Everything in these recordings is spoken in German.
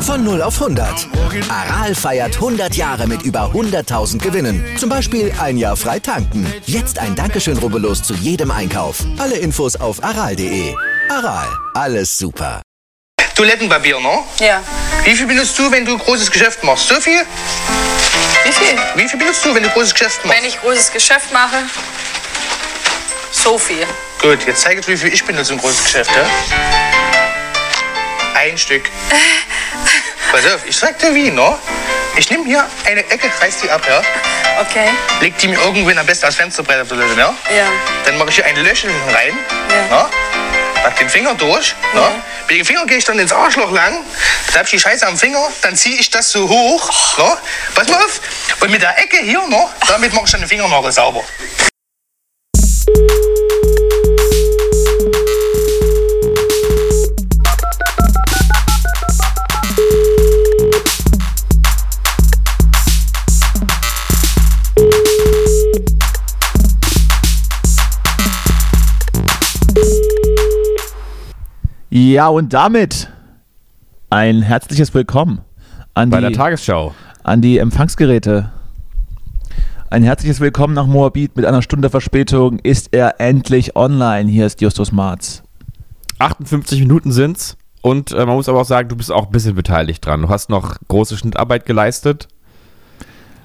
Von 0 auf 100. Aral feiert 100 Jahre mit über 100.000 Gewinnen. Zum Beispiel ein Jahr frei tanken. Jetzt ein Dankeschön, rubbellos zu jedem Einkauf. Alle Infos auf aral.de. Aral, alles super. Toilettenpapier, ne? Ja. Wie viel benutzt du, wenn du großes Geschäft machst? So viel? Wie viel? Wie viel benutzt du, wenn du großes Geschäft machst? Wenn ich großes Geschäft mache, so viel. Gut, jetzt zeige ich, wie viel ich benutze im großes Geschäft, ja? Ein Stück. Pass auf, ich sag dir wie, ne? Ich nehme hier eine Ecke, reiß die ab, ja? Okay. Leg die mir irgendwo am besten als Fensterbrett auf die Toilette, ja? Ja. Dann mache ich hier ein Löchchen rein, Ja. ne? Pack den Finger durch, ne? Mit dem Finger gehe ich dann ins Arschloch lang, dann hab ich die Scheiße am Finger, dann ziehe ich das so hoch, ne? Pass mal auf. Und mit der Ecke hier, ne? Damit mache ich dann den Fingernagel sauber. Ja, und damit ein herzliches Willkommen an Bei die, der Tagesschau. an die Empfangsgeräte. Ein herzliches Willkommen nach Moabit. Mit einer Stunde Verspätung ist er endlich online. Hier ist Justus Marz. 58 Minuten sind's. Und äh, man muss aber auch sagen, du bist auch ein bisschen beteiligt dran. Du hast noch große Schnittarbeit geleistet.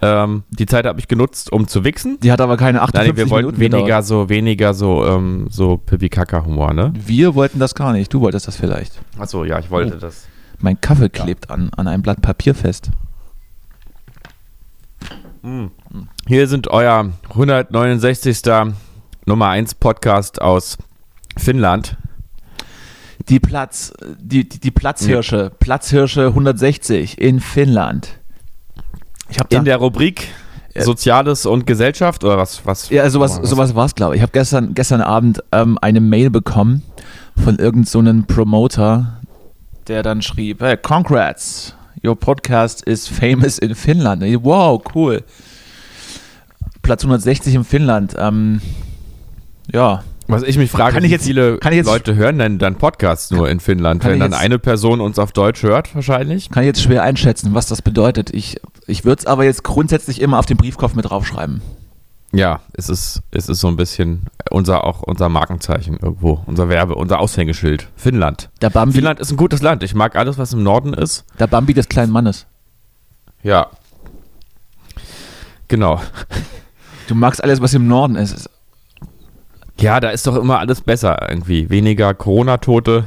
Ähm, die Zeit habe ich genutzt, um zu wichsen. Die hat aber keine 58 Nein, wir wollten Minuten weniger gedauert. so, weniger so, ähm, so Pipi-Kaka-Humor, ne? Wir wollten das gar nicht. Du wolltest das vielleicht. Achso, ja, ich wollte Oh. das. Mein Kaffee klebt an, an einem Blatt Papier fest. Hier sind euer 169. Nummer 1 Podcast aus Finnland. Die Platz, die, die, die Platzhirsche, Platzhirsche 160 in Finnland. Ich habe In der Rubrik Soziales und Gesellschaft oder was? was Ja, sowas, was- sowas war es, glaube ich. Ich habe gestern, gestern Abend ähm, eine Mail bekommen von irgendeinem so einem Promoter, der dann schrieb, hey, congrats, your podcast is famous in Finnland. Wow, cool. Platz 160 in Finnland. Ähm, ja, Was ich mich frage, Kann ich wie jetzt- viele kann ich jetzt- Leute hören denn dann Podcasts nur in Finnland? Wenn dann jetzt- eine Person uns auf Deutsch hört, wahrscheinlich. kann ich jetzt schwer einschätzen, was das bedeutet. Ich, ich würde es aber jetzt grundsätzlich immer auf den Briefkopf mit draufschreiben. Ja, es ist, es ist so ein bisschen unser, auch unser Markenzeichen irgendwo, unser Werbe, unser Aushängeschild. Finnland. Der Bambi, Finnland ist ein gutes Land. Ich mag alles, was im Norden ist. der Bambi des kleinen Mannes. Ja. Genau. Du magst alles, was im Norden ist. Ja, da ist doch immer alles besser irgendwie. Weniger Corona-Tote,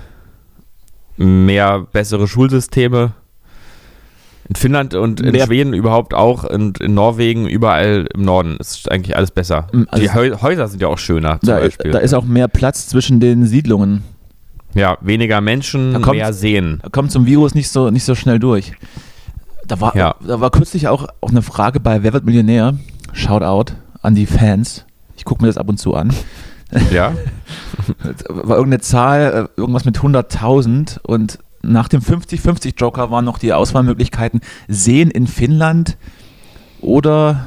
mehr bessere Schulsysteme. In Finnland und in Mehr- Schweden überhaupt auch und in Norwegen, überall im Norden ist eigentlich alles besser. Mm, also- Die Häu Häuser sind ja auch schöner zum Da, Beispiel. da ist auch mehr Platz zwischen den Siedlungen. ja, weniger Menschen, kommt- mehr Seen. Da kommt zum Virus nicht so, nicht so schnell durch. Da war, Ja. da war kürzlich auch, auch eine Frage bei Wer wird Millionär? Shoutout an die Fans. Ich gucke mir das ab und zu an. Ja, War irgendeine Zahl, äh, irgendwas mit 100.000 und nach dem 50-50 Joker waren noch die Auswahlmöglichkeiten Seen in Finnland oder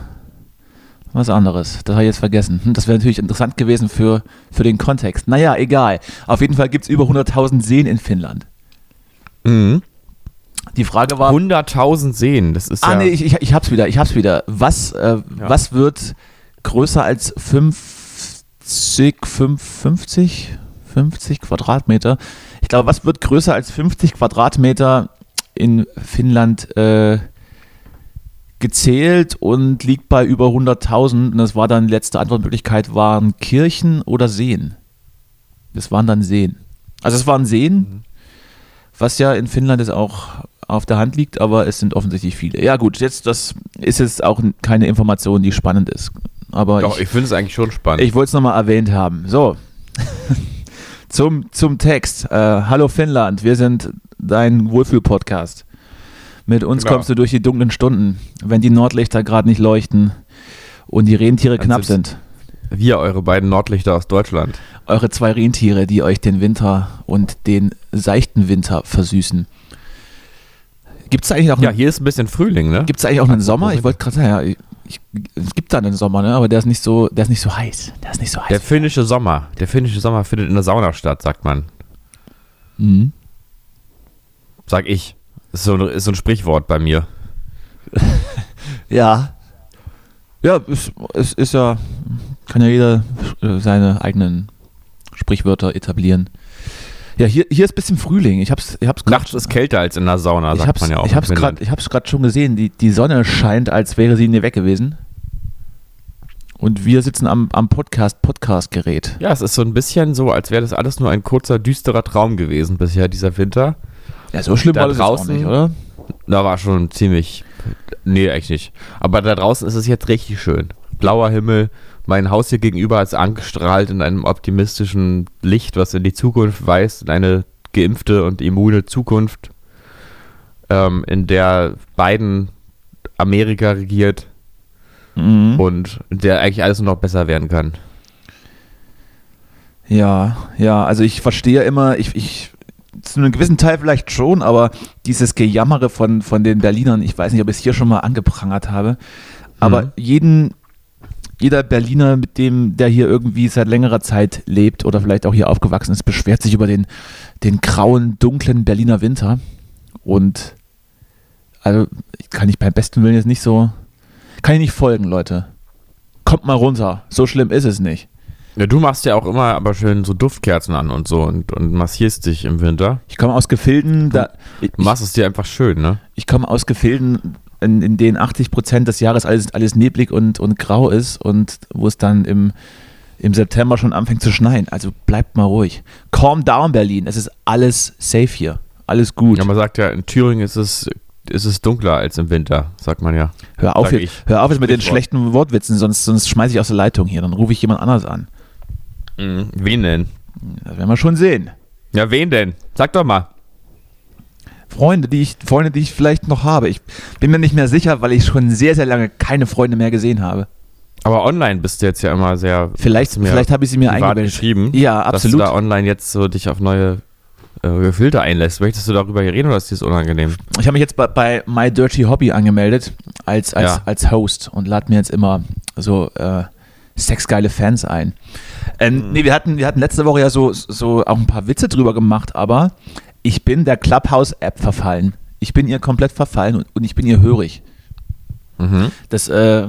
was anderes. Das habe ich jetzt vergessen. Hm, Das wäre natürlich interessant gewesen für, für den Kontext. Naja, egal. Auf jeden Fall gibt es über 100.000 Seen in Finnland. mhm. Die Frage war, 100.000 Seen, das ist Ah, ja... nee, ich, ich, ich hab's wieder, ich hab's wieder. Was, äh, was wird größer als 50, 50, 50 Quadratmeter? Ich glaube, was wird größer als 50 Quadratmeter in Finnland äh, gezählt und liegt bei über 100.000? Und das war dann, letzte Antwortmöglichkeit waren Kirchen oder Seen. Das waren dann Seen. Also es waren Seen, was ja in Finnland ist auch auf der Hand liegt, aber es sind offensichtlich viele. Ja gut, jetzt das ist jetzt auch keine Information, die spannend ist. Aber Doch, ich, ich finde es eigentlich schon spannend. ich wollte es nochmal erwähnt haben. So, zum, zum Text. Äh, Hallo Finnland, wir sind dein Wohlfühl-Podcast. Mit uns Genau. kommst du durch die dunklen Stunden, wenn die Nordlichter gerade nicht leuchten und die Rentiere Dann knapp sind-. Wir, eure beiden Nordlichter aus Deutschland. Eure zwei Rentiere, die euch den Winter und den seichten Winter versüßen. Gibt es eigentlich auch Ja, einen, hier ist ein bisschen Frühling, ne? gibt's eigentlich auch einen Sommer? Ich wollte gerade sagen, ja, ich, es gibt da einen Sommer, ne? aber der ist nicht so, der ist nicht so heiß. Der ist nicht so heiß. Der finnische Sommer. Der finnische Sommer findet in der Sauna statt, sagt man. mhm. Sag ich. Ist so, ist so ein Sprichwort bei mir. Ja. Ja, es, es ist ja, kann ja jeder äh, seine eigenen Sprichwörter etablieren. Ja, hier, hier ist ein bisschen Frühling. Ich hab's, ich hab's grad- Nachts ist kälter als in der Sauna, ich sagt hab's, man ja auch. ich hab's Finnland. gerade, schon gesehen. Die, die Sonne scheint, als wäre sie nie weg gewesen. Und wir sitzen am, am Podcast, Podcast-Gerät. Ja, es ist so ein bisschen so, als wäre das alles nur ein kurzer, düsterer Traum gewesen bisher, dieser Winter. Ja, so schlimm war das draußen- nicht, oder? Da war schon ziemlich. Nee, echt nicht. Aber da draußen ist es jetzt richtig schön. Blauer Himmel. Mein Haus hier gegenüber ist angestrahlt in einem optimistischen Licht, was in die Zukunft weist, in eine geimpfte und immune Zukunft, ähm, in der Biden Amerika regiert Mhm. und in der eigentlich alles nur noch besser werden kann. Ja, ja, also ich verstehe immer, ich, ich zu einem gewissen Teil vielleicht schon, aber dieses Gejammere von, von den Berlinern, ich weiß nicht, ob ich es hier schon mal angeprangert habe, aber Mhm. jeden, jeder Berliner, mit dem, der hier irgendwie seit längerer Zeit lebt oder vielleicht auch hier aufgewachsen ist, beschwert sich über den, den grauen, dunklen Berliner Winter. Und also kann ich beim besten Willen jetzt nicht so, kann ich nicht folgen, Leute. Kommt mal runter, so schlimm ist es nicht. Ja, du machst ja auch immer aber schön so Duftkerzen an und so und, und massierst dich im Winter. Ich komme aus Gefilden, da, ich, Du machst es dir einfach schön, ne? ich komme aus Gefilden, in, in denen 80 Prozent des Jahres alles, alles neblig und, und grau ist und wo es dann im, im September schon anfängt zu schneien. Also bleibt mal ruhig. Calm down, Berlin. Es ist alles safe hier. Alles gut. Ja, man sagt ja, in Thüringen ist es, ist es dunkler als im Winter, sagt man ja. hör auf, ich. hör auf jetzt mit den schlechten Wortwitzen, sonst, sonst schmeiße ich aus der Leitung hier. Dann rufe ich jemand anders an. Mhm. Wen denn? Das werden wir schon sehen. Ja, wen denn? Sag doch mal. Freunde, die ich, Freunde, die ich vielleicht noch habe. Ich bin mir nicht mehr sicher, weil ich schon sehr, sehr lange keine Freunde mehr gesehen habe. Aber online bist du jetzt ja immer sehr. Vielleicht, vielleicht habe ich sie mir eingebildet. geschrieben. Ja, Dass absolut. du da online jetzt so dich auf neue äh, Filter einlässt. Möchtest du darüber hier reden oder ist dir das unangenehm? Ich habe mich jetzt bei, bei My Dirty Hobby angemeldet als, als, Ja. als Host und lade mir jetzt immer so äh, sexgeile Fans ein. Ähm, Nee, wir hatten, wir hatten letzte Woche ja so, so auch ein paar Witze drüber gemacht, aber ich bin der Clubhouse-App verfallen. Ich bin ihr komplett verfallen und, und ich bin ihr hörig. Mhm. Das äh,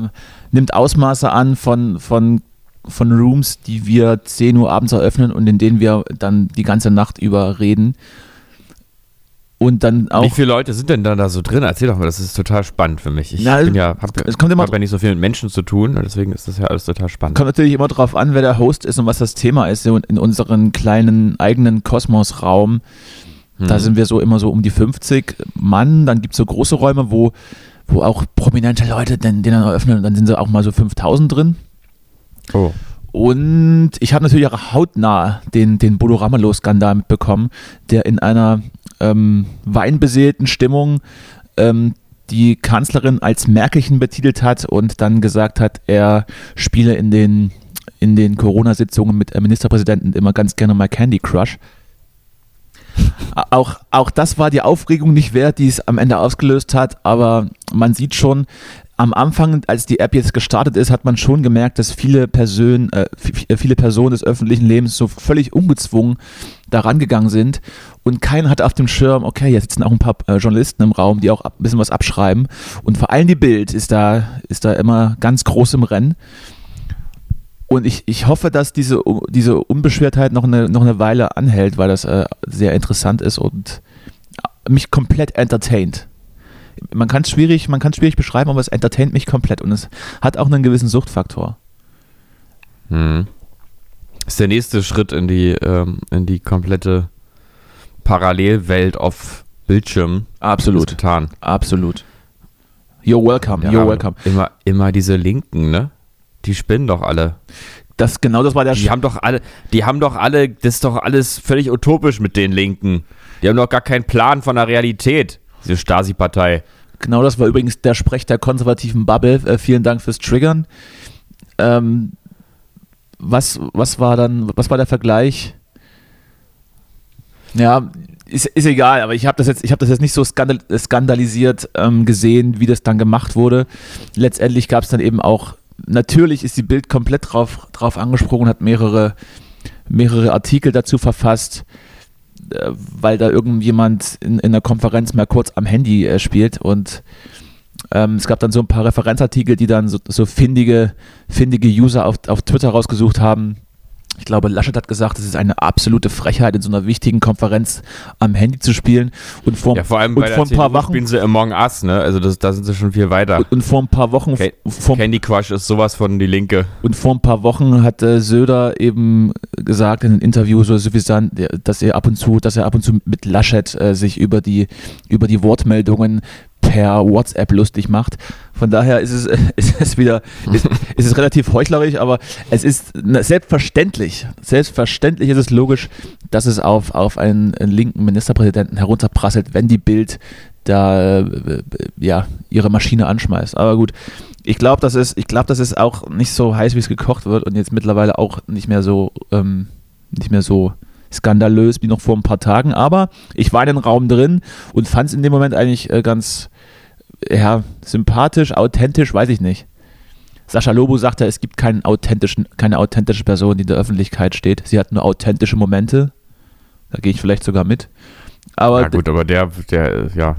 nimmt Ausmaße an von, von, von Rooms, die wir 10 Uhr abends eröffnen und in denen wir dann die ganze Nacht über reden. Und dann auch. Wie viele Leute sind denn da, da so drin? Erzähl doch mal, das ist total spannend für mich. Ich Na, bin ja, hab, es kommt immer- hab ja nicht so viel mit Menschen zu tun, deswegen ist das ja alles total spannend. Kommt natürlich immer drauf an, wer der Host ist und was das Thema ist. So In unserem kleinen eigenen Kosmosraum, da Mhm. sind wir so immer so um die 50 Mann. Dann gibt es so große Räume, wo, wo auch prominente Leute den, den dann eröffnen und dann sind sie auch mal so 5000 drin. Oh. Und ich habe natürlich auch hautnah den, den Bodo Ramelow-Skandal mitbekommen, der in einer ähm, weinbeseelten Stimmung ähm, die Kanzlerin als Merkelchen betitelt hat und dann gesagt hat, er spiele in den, in den Corona-Sitzungen mit Ministerpräsidenten immer ganz gerne mal Candy Crush. Auch, auch das war die Aufregung nicht wert, die es am Ende ausgelöst hat, aber man sieht schon, am Anfang, als die App jetzt gestartet ist, hat man schon gemerkt, dass viele Personen, äh, viele Personen des öffentlichen Lebens so völlig ungezwungen daran gegangen sind und keiner hat auf dem Schirm, okay, jetzt sitzen auch ein paar äh, Journalisten im Raum, die auch ein bisschen was abschreiben und vor allem die Bild ist da, ist da immer ganz groß im Rennen. Und ich, ich hoffe, dass diese, diese Unbeschwertheit noch eine, noch eine Weile anhält, weil das äh, sehr interessant ist und mich komplett entertaint. Man kann es schwierig, man kann schwierig beschreiben, aber es entertaint mich komplett und es hat auch einen gewissen Suchtfaktor. Hm. Ist der nächste Schritt in die, ähm, in die komplette Parallelwelt auf Bildschirm. Absolut, getan. absolut. You're welcome, Ja, you're welcome. Immer, immer diese Linken, ne? Die spinnen doch alle. Das genau das war der Die Sch haben doch alle, die haben doch alle, das ist doch alles völlig utopisch mit den Linken. Die haben doch gar keinen Plan von der Realität, diese Stasi-Partei. Genau das war übrigens der Sprech der konservativen Bubble. Äh, vielen Dank fürs Triggern. Ähm, was, was war dann, was war der Vergleich? Ja, ist, ist egal, aber ich habe das jetzt, ich habe das jetzt nicht so skandal, skandalisiert ähm, gesehen, wie das dann gemacht wurde. Letztendlich gab es dann eben auch, natürlich ist die Bild komplett drauf, drauf angesprungen, hat mehrere, mehrere Artikel dazu verfasst, äh, weil da irgendjemand in, in der Konferenz mal kurz am Handy äh, spielt und ähm, es gab dann so ein paar Referenzartikel, die dann so, so findige, findige User auf, auf Twitter rausgesucht haben, ich glaube, Laschet hat gesagt, es ist eine absolute Frechheit, in so einer wichtigen Konferenz am Handy zu spielen. Und vor, Ja, vor allem und bei vor ein paar Wochen spielen sie Among Us, ne? Also das, da sind sie schon viel weiter. und vor ein paar Wochen Ca- vor, Candy Crush ist sowas von die Linke. und vor ein paar Wochen hat äh, Söder eben gesagt in einem Interview so suffisant, dass er ab und zu, dass er ab und zu mit Laschet äh, sich über die über die Wortmeldungen per WhatsApp lustig macht. Von daher ist es, ist es wieder, ist, ist es relativ heuchlerisch, aber es ist selbstverständlich, selbstverständlich ist es logisch, dass es auf, auf einen, linken Ministerpräsidenten herunterprasselt, wenn die Bild da äh, ja ihre Maschine anschmeißt. Aber gut, ich glaube, das ist, ich glaube, das ist auch nicht so heiß, wie es gekocht wird und jetzt mittlerweile auch nicht mehr so, ähm, nicht mehr so skandalös wie noch vor ein paar Tagen. Aber ich war in den Raum drin und fand es in dem Moment eigentlich äh, ganz, ja, sympathisch, authentisch, weiß ich nicht. Sascha Lobo sagte, es gibt keinen authentischen, keine authentische Person, die in der Öffentlichkeit steht. Sie hat nur authentische Momente. Da gehe ich vielleicht sogar mit. Aber Ja gut, aber der, der, ja.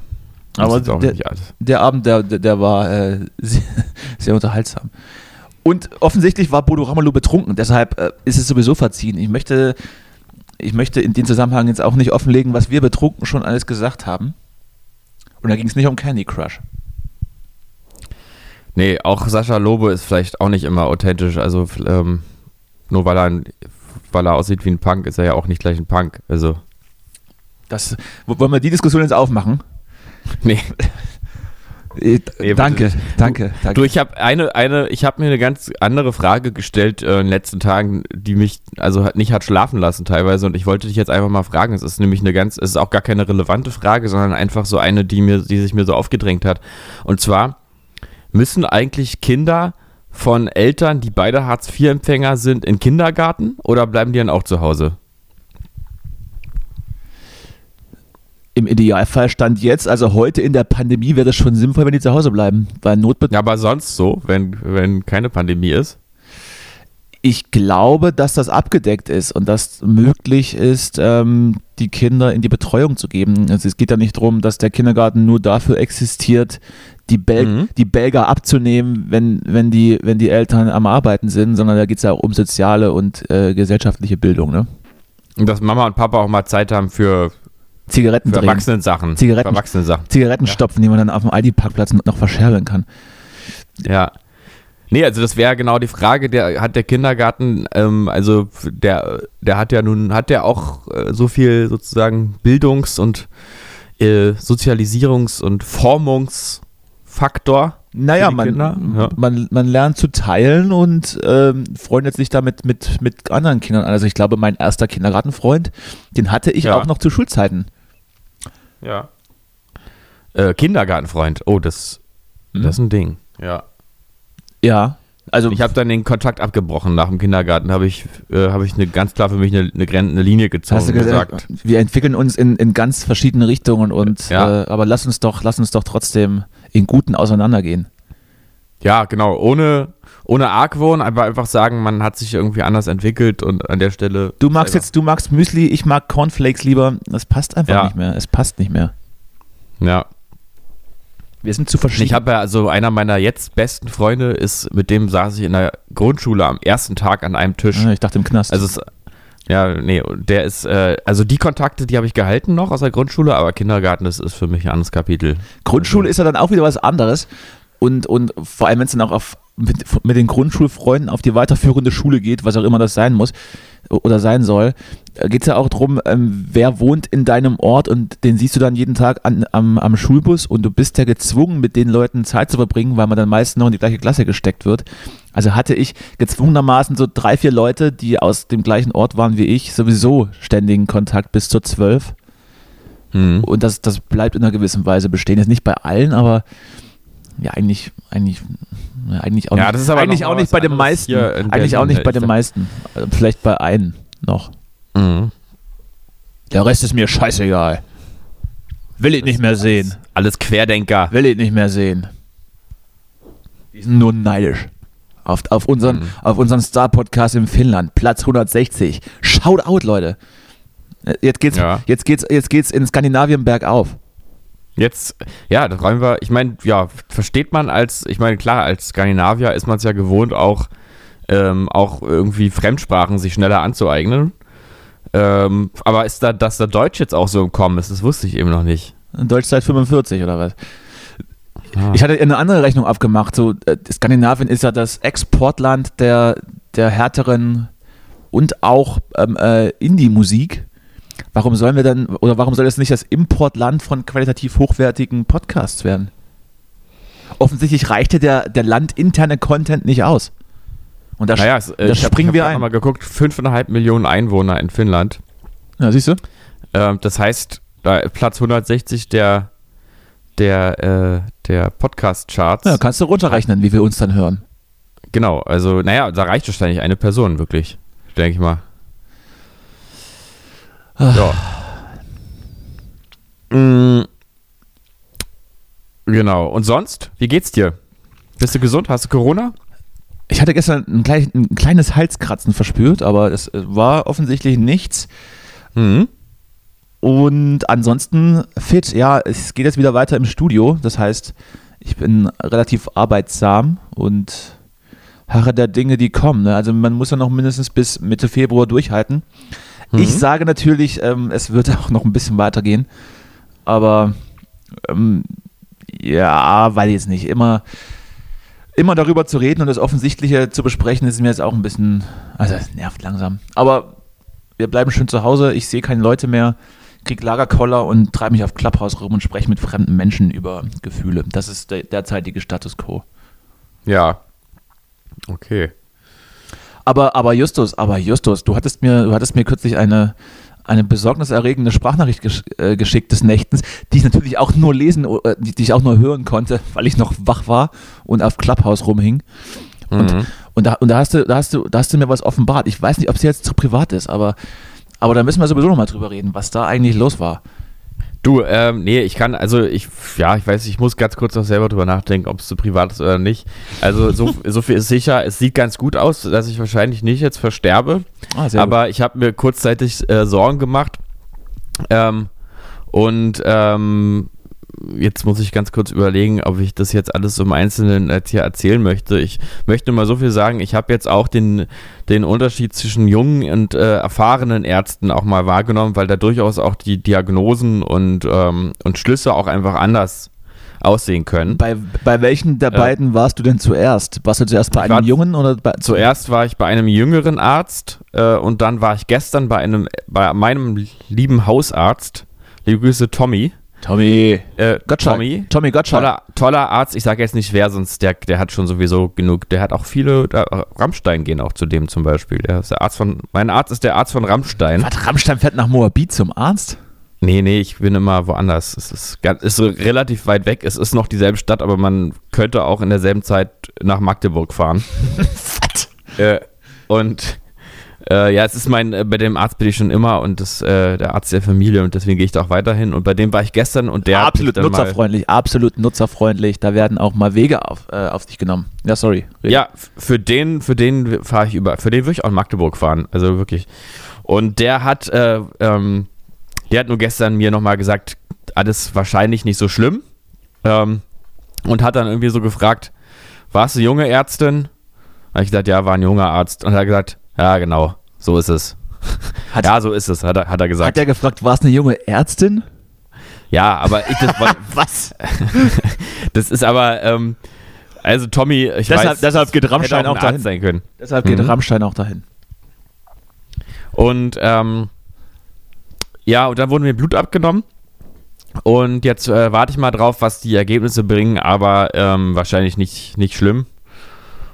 Aber ist auch der- nicht alles. der Abend, der, der, der war äh, sehr, sehr unterhaltsam. Und offensichtlich war Bodo Ramelow betrunken, deshalb äh, ist es sowieso verziehen. Ich möchte, ich möchte in dem Zusammenhang jetzt auch nicht offenlegen, was wir betrunken schon alles gesagt haben. Und da ging es nicht um Candy Crush. Nee, auch Sascha Lobe ist vielleicht auch nicht immer authentisch. Also ähm, nur weil er, ein, weil er aussieht wie ein Punk, ist er ja auch nicht gleich ein Punk. Also, Das, wollen wir die Diskussion jetzt aufmachen? nee. Äh, danke, bitte. danke, danke. Du, ich habe eine, eine, ich habe mir eine ganz andere Frage gestellt äh, in den letzten Tagen, die mich also nicht hat schlafen lassen teilweise und ich wollte dich jetzt einfach mal fragen. Es ist nämlich eine ganz, es ist auch gar keine relevante Frage, sondern einfach so eine, die mir, die sich mir so aufgedrängt hat. Und zwar müssen eigentlich Kinder von Eltern, die beide Hartz-IV-Empfänger sind, in Kindergarten oder bleiben die dann auch zu Hause? Im Idealfall stand jetzt, also heute in der Pandemie, wäre das schon sinnvoll, wenn die zu Hause bleiben. Weil Notbe Ja, aber sonst so, wenn, wenn keine Pandemie ist. Ich glaube, dass das abgedeckt ist und dass möglich ist, ähm, die Kinder in die Betreuung zu geben. Also es geht ja nicht darum, dass der Kindergarten nur dafür existiert, die, Bel Mhm. die Belger abzunehmen, wenn, wenn, die, wenn die Eltern am Arbeiten sind, sondern da geht es ja auch um soziale und äh, gesellschaftliche Bildung. Ne? Und dass Mama und Papa auch mal Zeit haben für, Zigaretten drehen, Erwachsenen-Sachen. Zigaretten- Für Erwachsenen-Sachen. Zigaretten stopfen, die man dann auf dem Aldi-Parkplatz noch verscherbeln kann. Ja. Nee, also das wäre genau die Frage, der hat der Kindergarten, ähm, also der, der hat ja nun, hat der auch äh, so viel sozusagen Bildungs- und äh, Sozialisierungs- und Formungsfaktor. Naja, man? Ja. man, man lernt zu teilen und ähm, freundet sich damit mit, mit anderen Kindern an. Also ich glaube, mein erster Kindergartenfreund, den hatte ich Ja. auch noch zu Schulzeiten. Ja. Äh, Kindergartenfreund, oh, das, Mhm. das ist ein Ding. Ja. Ja, also Ich habe dann den Kontakt abgebrochen nach dem Kindergarten, habe ich, äh, habe ich eine ganz klar für mich eine, eine, Gren- eine Linie gezogen hast du und gesagt, wir entwickeln uns in, in ganz verschiedene Richtungen und Ja. äh, aber lass uns doch, lass uns doch trotzdem in Guten auseinandergehen. Ja, genau, ohne, ohne Argwohn, aber einfach sagen, man hat sich irgendwie anders entwickelt und an der Stelle. Du magst selber. jetzt, du magst Müsli, ich mag Cornflakes lieber. Das passt einfach Ja. nicht mehr. Es passt nicht mehr. Ja. Wir sind zu verschieden. Ich habe ja, also einer meiner jetzt besten Freunde ist, mit dem saß ich in der Grundschule am ersten Tag an einem Tisch. Ah, ich dachte im Knast. Also es, ja, nee, der ist, äh, also die Kontakte, die habe ich gehalten noch aus der Grundschule, aber Kindergarten, das ist für mich ein anderes Kapitel. Grundschule ist ja dann auch wieder was anderes. Und, und vor allem, wenn es dann auch auf, mit, mit den Grundschulfreunden auf die weiterführende Schule geht, was auch immer das sein muss oder sein soll, geht es ja auch darum, ähm, wer wohnt in deinem Ort und den siehst du dann jeden Tag an, am, am Schulbus und du bist ja gezwungen, mit den Leuten Zeit zu verbringen, weil man dann meistens noch in die gleiche Klasse gesteckt wird. Also hatte ich gezwungenermaßen so drei, vier Leute, die aus dem gleichen Ort waren wie ich, sowieso ständigen Kontakt bis zur zwölf. Mhm. Und das, das bleibt in einer gewissen Weise bestehen. Jetzt nicht bei allen, aber ja, eigentlich, eigentlich, ja, eigentlich auch Ja, nicht, eigentlich auch nicht was bei den meisten. Eigentlich auch nicht bei den meisten. Vielleicht bei einem noch. Mhm. Der Rest ist mir scheißegal. Will ich nicht mehr sehen. Alles Querdenker. Will ich nicht mehr sehen. Die sind nur neidisch. Auf, auf unseren, Mhm. auf unseren Star-Podcast in Finnland, Platz 160. Shout out, Leute. Jetzt geht's, Ja. jetzt geht's, jetzt geht's in Skandinavien bergauf. Jetzt, ja, das räumen wir, ich meine, ja, versteht man als, ich meine, klar, als Skandinavier ist man es ja gewohnt, auch, ähm, auch irgendwie Fremdsprachen sich schneller anzueignen. Ähm, aber ist da, dass da Deutsch jetzt auch so im Kommen ist, das wusste ich eben noch nicht. Deutsch seit 45 oder was? Ah. Ich hatte eine andere Rechnung abgemacht. So, äh, Skandinavien ist ja das Exportland der, der härteren und auch ähm, äh, Indie-Musik. Warum sollen wir dann, oder warum soll es nicht das Importland von qualitativ hochwertigen Podcasts werden? Offensichtlich reichte der, der landinterne Content nicht aus. Und da, Naja, es, äh, da ich hab- springen ich wir hab ein. mal geguckt, 5,5 Millionen Einwohner in Finnland. Ja, siehst du? Ähm, das heißt, da Platz 160 der, der, äh, der Podcast-Charts. Ja, kannst du runterrechnen, wie wir uns dann hören. Genau, also, naja, da reicht wahrscheinlich eine Person, wirklich. Denke ich mal. Ja. Mm. Genau. Und sonst? Wie geht's dir? Bist du gesund? Hast du Corona? Ich hatte gestern ein, klein, ein kleines Halskratzen verspürt, aber es äh, war offensichtlich nichts. Mhm. Und ansonsten fit. Ja, es geht jetzt wieder weiter im Studio. Das heißt, ich bin relativ arbeitsam und harre der Dinge, die kommen. Ne? Also man muss ja noch mindestens bis Mitte Februar durchhalten. Ich sage natürlich, ähm, es wird auch noch ein bisschen weitergehen. Aber ähm, ja, weil jetzt nicht immer immer darüber zu reden und das Offensichtliche zu besprechen, ist mir jetzt auch ein bisschen, also es nervt langsam. Aber wir bleiben schön zu Hause, ich sehe keine Leute mehr, krieg Lagerkoller und treibe mich auf Clubhouse rum und spreche mit fremden Menschen über Gefühle. Das ist der derzeitige Status quo. Ja. Okay. Aber, aber Justus, aber Justus, du hattest mir, du hattest mir kürzlich eine, eine besorgniserregende Sprachnachricht gesch äh, geschickt des Nächtens, die ich natürlich auch nur lesen, äh, die, die ich auch nur hören konnte, weil ich noch wach war und auf Clubhouse rumhing. Und, Mhm. und, da, und da, hast du, da, hast du, da hast du mir was offenbart. Ich weiß nicht, ob es jetzt zu privat ist, aber, aber da müssen wir sowieso nochmal drüber reden, was da eigentlich los war. Du, ähm, nee, ich kann, also ich, ja, ich weiß, ich muss ganz kurz noch selber drüber nachdenken, ob es zu privat ist oder nicht. Also so, so viel ist sicher, es sieht ganz gut aus, dass ich wahrscheinlich nicht jetzt versterbe. Ah, sehr aber ich habe mir kurzzeitig äh, Sorgen gemacht. Ähm, und ähm, jetzt muss ich ganz kurz überlegen, ob ich das jetzt alles im Einzelnen hier erzählen möchte. Ich möchte mal so viel sagen, ich habe jetzt auch den, den Unterschied zwischen jungen und äh, erfahrenen Ärzten auch mal wahrgenommen, weil da durchaus auch die Diagnosen und, ähm, und Schlüsse auch einfach anders aussehen können. Bei, bei welchen der Ja. beiden warst du denn zuerst? Warst du zuerst bei Ich war einem Jungen oder bei, Zuerst war ich bei einem jüngeren Arzt äh, und dann war ich gestern bei einem bei meinem lieben Hausarzt. Liebe Grüße Tommy. Tommy Äh, Gottschalk. Tommy. Tommy Gottschalk. Toller, toller Arzt, ich sage jetzt nicht wer, sonst der, der hat schon sowieso genug. Der hat auch viele, da, Rammstein gehen auch zu dem zum Beispiel. Der ist der Arzt von, mein Arzt ist der Arzt von Rammstein. Was, Rammstein fährt nach Moabit zum Arzt? Nee, nee, ich bin immer woanders. Es ist, ganz, ist relativ weit weg. Es ist noch dieselbe Stadt, aber man könnte auch in derselben Zeit nach Magdeburg fahren. Äh, und äh, ja, es ist mein, äh, bei dem Arzt bin ich schon immer und das, äh, der Arzt der Familie und deswegen gehe ich da auch weiterhin. Und bei dem war ich gestern und der absolut nutzerfreundlich, absolut nutzerfreundlich. Da werden auch mal Wege auf, äh, auf dich genommen. Ja, sorry. Red. Ja, für den, für den fahre ich über, für den würde ich auch in Magdeburg fahren, also wirklich. Und der hat, äh, ähm, der hat nur gestern mir nochmal gesagt, alles wahrscheinlich nicht so schlimm. Ähm, und hat dann irgendwie so gefragt, warst du junge Ärztin? Habe ich gesagt, ja, war ein junger Arzt. Und er hat gesagt, ja, genau, so ist es. Hat- ja, so ist es, hat er, hat er gesagt. Hat der gefragt, war es eine junge Ärztin? ja, aber ich, das, war- Was? das ist aber, ähm, also Tommy, ich Deshalb- weiß, deshalb geht Rammstein ein auch dahin. Arzt sein können. Deshalb geht Mhm. Rammstein auch dahin. Und ähm, ja, und dann wurden mir Blut abgenommen. Und jetzt äh, warte ich mal drauf, was die Ergebnisse bringen, aber ähm, wahrscheinlich nicht, nicht schlimm.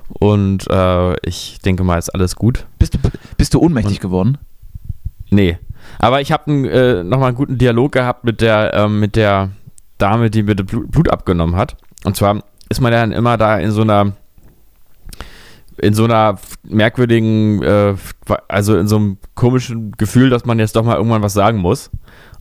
Und äh, ich denke mal, ist alles gut. Bist du, bist du ohnmächtig geworden? Nee. Aber ich habe äh, nochmal einen guten Dialog gehabt mit der, ähm, mit der Dame, die mir das Blut, Blut abgenommen hat. Und zwar ist man dann immer da in so einer in so einer merkwürdigen, äh, also in so einem komischen Gefühl, dass man jetzt doch mal irgendwann was sagen muss.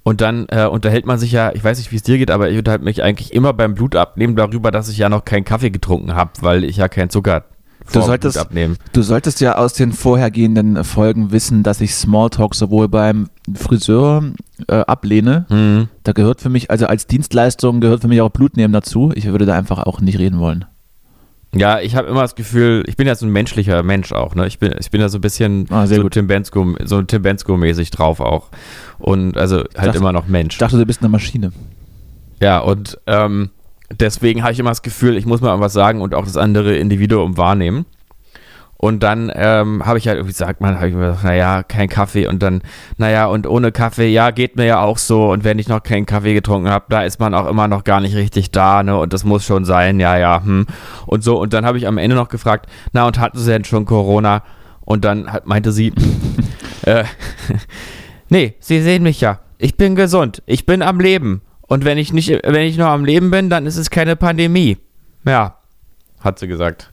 Und dann äh, unterhält man sich ja, ich weiß nicht, wie es dir geht, aber ich unterhalte mich eigentlich immer beim Blutabnehmen darüber, dass ich ja noch keinen Kaffee getrunken habe, weil ich ja keinen Zucker Du solltest, Blutabnehmen. du solltest ja aus den vorhergehenden Folgen wissen, dass ich Smalltalk sowohl beim Friseur äh, ablehne. Mhm. Da gehört für mich, also als Dienstleistung gehört für mich auch Blutnehmen dazu. Ich würde da einfach auch nicht reden wollen. Ja, ich habe immer das Gefühl, ich bin ja so ein menschlicher Mensch auch, ne? Ich bin, ich bin ja so ein bisschen Ah, so gut. Tim Bensko, so Tim Bensko-mäßig drauf auch. Und also halt dachte- immer noch Mensch. Ich dachte, du bist eine Maschine. Ja, und ähm, deswegen habe ich immer das Gefühl, ich muss mal was sagen und auch das andere Individuum wahrnehmen. Und dann ähm, habe ich halt irgendwie gesagt, man, habe ich mir gedacht, naja, kein Kaffee und dann, naja, und ohne Kaffee, ja, geht mir ja auch so. Und wenn ich noch keinen Kaffee getrunken habe, da ist man auch immer noch gar nicht richtig da, ne? Und das muss schon sein, ja, ja, hm. Und so, und dann habe ich am Ende noch gefragt, na, und hatten Sie denn schon Corona? Und dann hat, meinte sie, äh, nee, Sie sehen mich ja. Ich bin gesund. Ich bin am Leben. Und wenn ich nicht, wenn ich noch am Leben bin, dann ist es keine Pandemie. Ja, hat sie gesagt.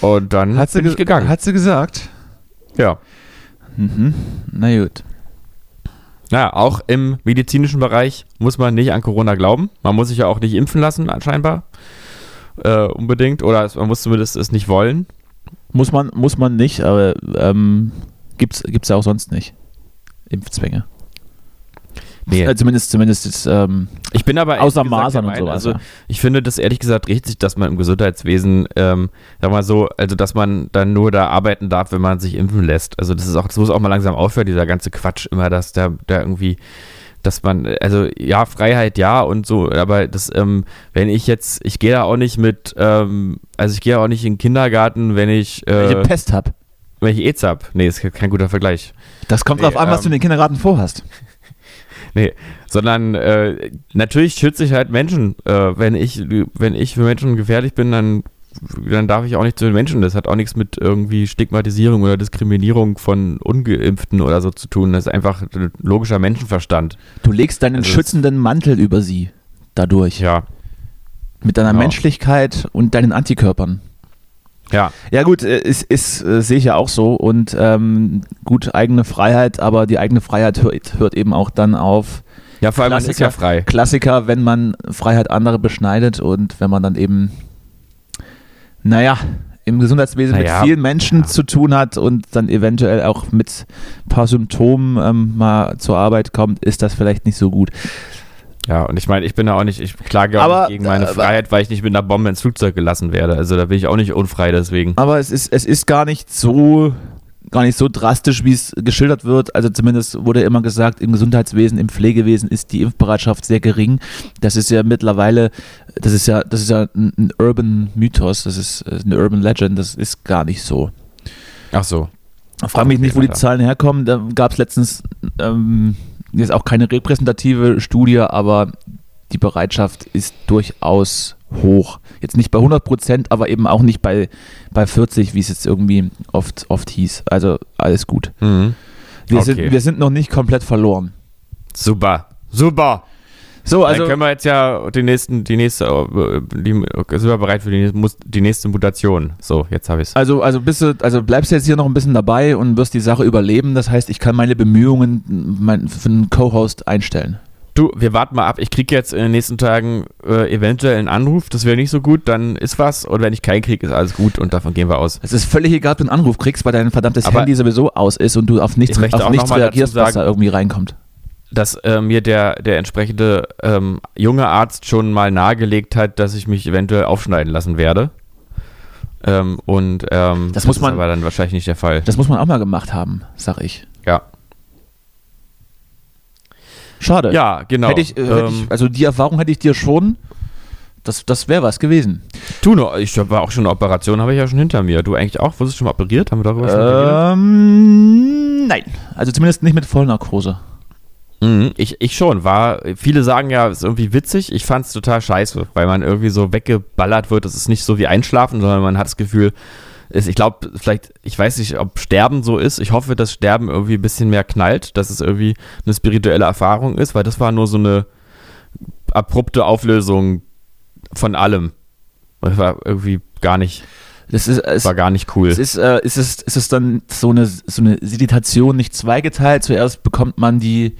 Und dann Hat sie, bin ich ge- gegangen. Hat sie gesagt? ja. Mhm. Na gut. Ja, auch im medizinischen Bereich muss man nicht an Corona glauben. Man muss sich ja auch nicht impfen lassen, scheinbar. Äh, unbedingt. Oder es- man muss zumindest es nicht wollen. Muss man, muss man nicht, aber ähm, gibt's, gibt's ja auch sonst nicht. Impfzwänge. Nee. Äh, zumindest, zumindest jetzt, ähm, Ich bin aber Außer ehrlich gesagt Masern und sowas, Also ja. ich finde das ehrlich gesagt richtig, dass man im Gesundheitswesen, ähm, sag mal so, also dass man dann nur da arbeiten darf, wenn man sich impfen lässt. Also das ist auch, das muss auch mal langsam aufhören, dieser ganze Quatsch immer, dass da, da irgendwie, dass man, also ja, Freiheit ja und so, aber das, ähm, wenn ich jetzt, ich gehe da auch nicht mit, ähm, also ich gehe auch nicht in den Kindergarten, wenn ich, wenn ich äh, Pest hab. wenn ich AIDS hab. Nee, ist kein guter Vergleich. Das kommt nee, drauf an, was du in ähm, den Kindergarten vorhast. Nee, sondern äh, natürlich schütze ich halt Menschen. Äh, wenn ich, wenn ich für Menschen gefährlich bin, dann, dann darf ich auch nicht zu den Menschen. Das hat auch nichts mit irgendwie Stigmatisierung oder Diskriminierung von Ungeimpften oder so zu tun. Das ist einfach ein logischer Menschenverstand. Du legst deinen Also schützenden Mantel über sie. Dadurch. Ja. Mit deiner Genau. Menschlichkeit und deinen Antikörpern. Ja. Ja gut, äh, ist, ist äh, sehe ich ja auch so und ähm, gut eigene Freiheit, aber die eigene Freiheit hört, hört eben auch dann auf Ja, vor allem, man ist Klassiker. ja frei. Klassiker, wenn man Freiheit andere beschneidet und wenn man dann eben, naja, im Gesundheitswesen Naja, mit vielen Menschen ja. zu tun hat und dann eventuell auch mit ein paar Symptomen ähm, mal zur Arbeit kommt, ist das vielleicht nicht so gut. Ja, und ich meine, ich bin da auch nicht, ich klage auch Aber, nicht gegen meine äh, Freiheit, weil ich nicht mit einer Bombe ins Flugzeug gelassen werde. Also da bin ich auch nicht unfrei deswegen. Aber es ist, es ist gar nicht so gar nicht so drastisch, wie es geschildert wird. Also zumindest wurde immer gesagt, im Gesundheitswesen, im Pflegewesen ist die Impfbereitschaft sehr gering. Das ist ja mittlerweile, das ist ja, das ist ja ein, Urban Mythos, das ist eine Urban Legend, das ist gar nicht so. Ach so. Frag mich nicht, wo die. Zahlen herkommen. Da gab es letztens ähm, jetzt auch keine repräsentative Studie, aber die Bereitschaft ist durchaus hoch. Jetzt nicht bei 100 Prozent, aber eben auch nicht bei, bei 40, wie es jetzt irgendwie oft, oft hieß. Also alles gut. Mhm. Wir, Okay. sind, wir sind noch nicht komplett verloren. Super. Super. So, Also dann können wir jetzt ja die nächsten, die nächste, die, sind wir bereit für die, nächste- muss- die nächste Mutation. So, jetzt habe ich es. Also, also, bist du, also bleibst du jetzt hier noch ein bisschen dabei und wirst die Sache überleben. Das heißt, ich kann meine Bemühungen mein, für einen Co-Host einstellen. Du, wir warten mal ab. Ich kriege jetzt in den nächsten Tagen äh, eventuell einen Anruf. Das wäre nicht so gut, dann ist was. Und wenn ich keinen kriege, ist alles gut und davon gehen wir aus. Es ist völlig egal, ob du einen Anruf kriegst, weil dein verdammtes Aber Handy sowieso aus ist und du auf nichts, auf nichts reagierst, was da irgendwie reinkommt. Dass äh, mir der, der entsprechende ähm, junge Arzt schon mal nahegelegt hat, dass ich mich eventuell aufschneiden lassen werde. Ähm, und ähm, Das muss man- ist aber dann wahrscheinlich nicht der Fall. Das muss man auch mal gemacht haben, sag ich. ja. Schade. Ja, genau. Hätte ich, äh, hätte Ähm, ich, also die Erfahrung hätte ich dir schon. Das, das wäre was gewesen. Du noch, ich war auch schon eine Operation, habe ich ja schon hinter mir. Du eigentlich auch? Wurdest du schon mal operiert? Haben wir darüber schon? Ähm, nein. Also zumindest nicht mit Vollnarkose. Mhm, ich, ich schon. War, viele sagen ja, ist irgendwie witzig. Ich fand es total scheiße, weil man irgendwie so weggeballert wird. Das ist nicht so wie Einschlafen, sondern man hat das Gefühl, ist, ich glaube, vielleicht, ich weiß nicht, ob Sterben so ist. Ich hoffe, dass Sterben irgendwie ein bisschen mehr knallt, dass es irgendwie eine spirituelle Erfahrung ist, weil das war nur so eine abrupte Auflösung von allem. Das war irgendwie gar nicht. Das ist, es, War gar nicht cool. es ist, äh, ist, es, ist es dann so eine, so eine Seditation nicht zweigeteilt? Zuerst bekommt man die,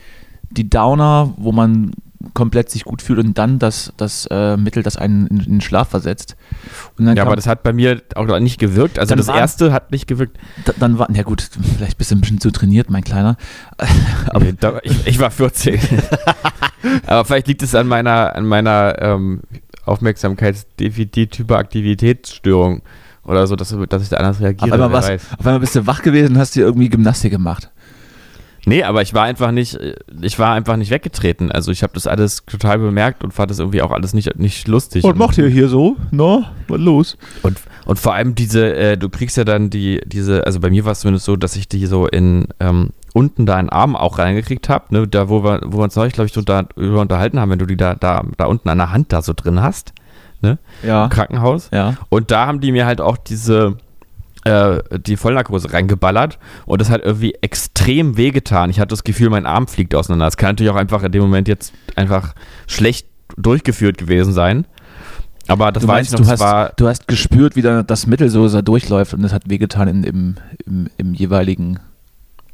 die Downer, wo man komplett sich gut fühlt und dann das, das äh, Mittel, das einen in, in den Schlaf versetzt. Ja, kam- aber das hat bei mir auch noch nicht gewirkt. Also das waren- erste hat nicht gewirkt. Da- dann war, ja gut, vielleicht bist du ein bisschen zu trainiert, mein Kleiner. Aber da, ich, ich war 14. Aber vielleicht liegt es an meiner, an meiner ähm, Aufmerksamkeitsdefizit-Hyperaktivitätsstörung oder so, dass, dass ich da anders reagiere. Auf einmal, weiß. auf einmal bist du wach gewesen und hast dir irgendwie Gymnastik gemacht. Nee, aber ich war einfach nicht, ich war einfach nicht weggetreten. Also ich habe das alles total bemerkt und fand das irgendwie auch alles nicht, nicht lustig. ihr hier so? No, was los? Und, und vor allem diese, äh, du kriegst ja dann die, diese, also bei mir war es zumindest so, dass ich die so in ähm, unten da in den Arm auch reingekriegt habe, ne, da wo wir, wo wir uns neulich, glaube ich, drunter, drüber unterhalten haben, wenn du die da, da, da unten an der Hand da so drin hast, ne, Ja. im Krankenhaus. Ja. Und da haben die mir halt auch diese, äh, die Vollnarkose reingeballert und das hat irgendwie extrem wehgetan. Ich hatte das Gefühl, mein Arm fliegt auseinander. Das kann natürlich auch einfach in dem Moment jetzt einfach schlecht durchgeführt gewesen sein. Aber das Du weiß meinst, ich noch, du hast, war, du hast gespürt, wie da das Mittel so, durchläuft und es hat wehgetan in, im, im, im jeweiligen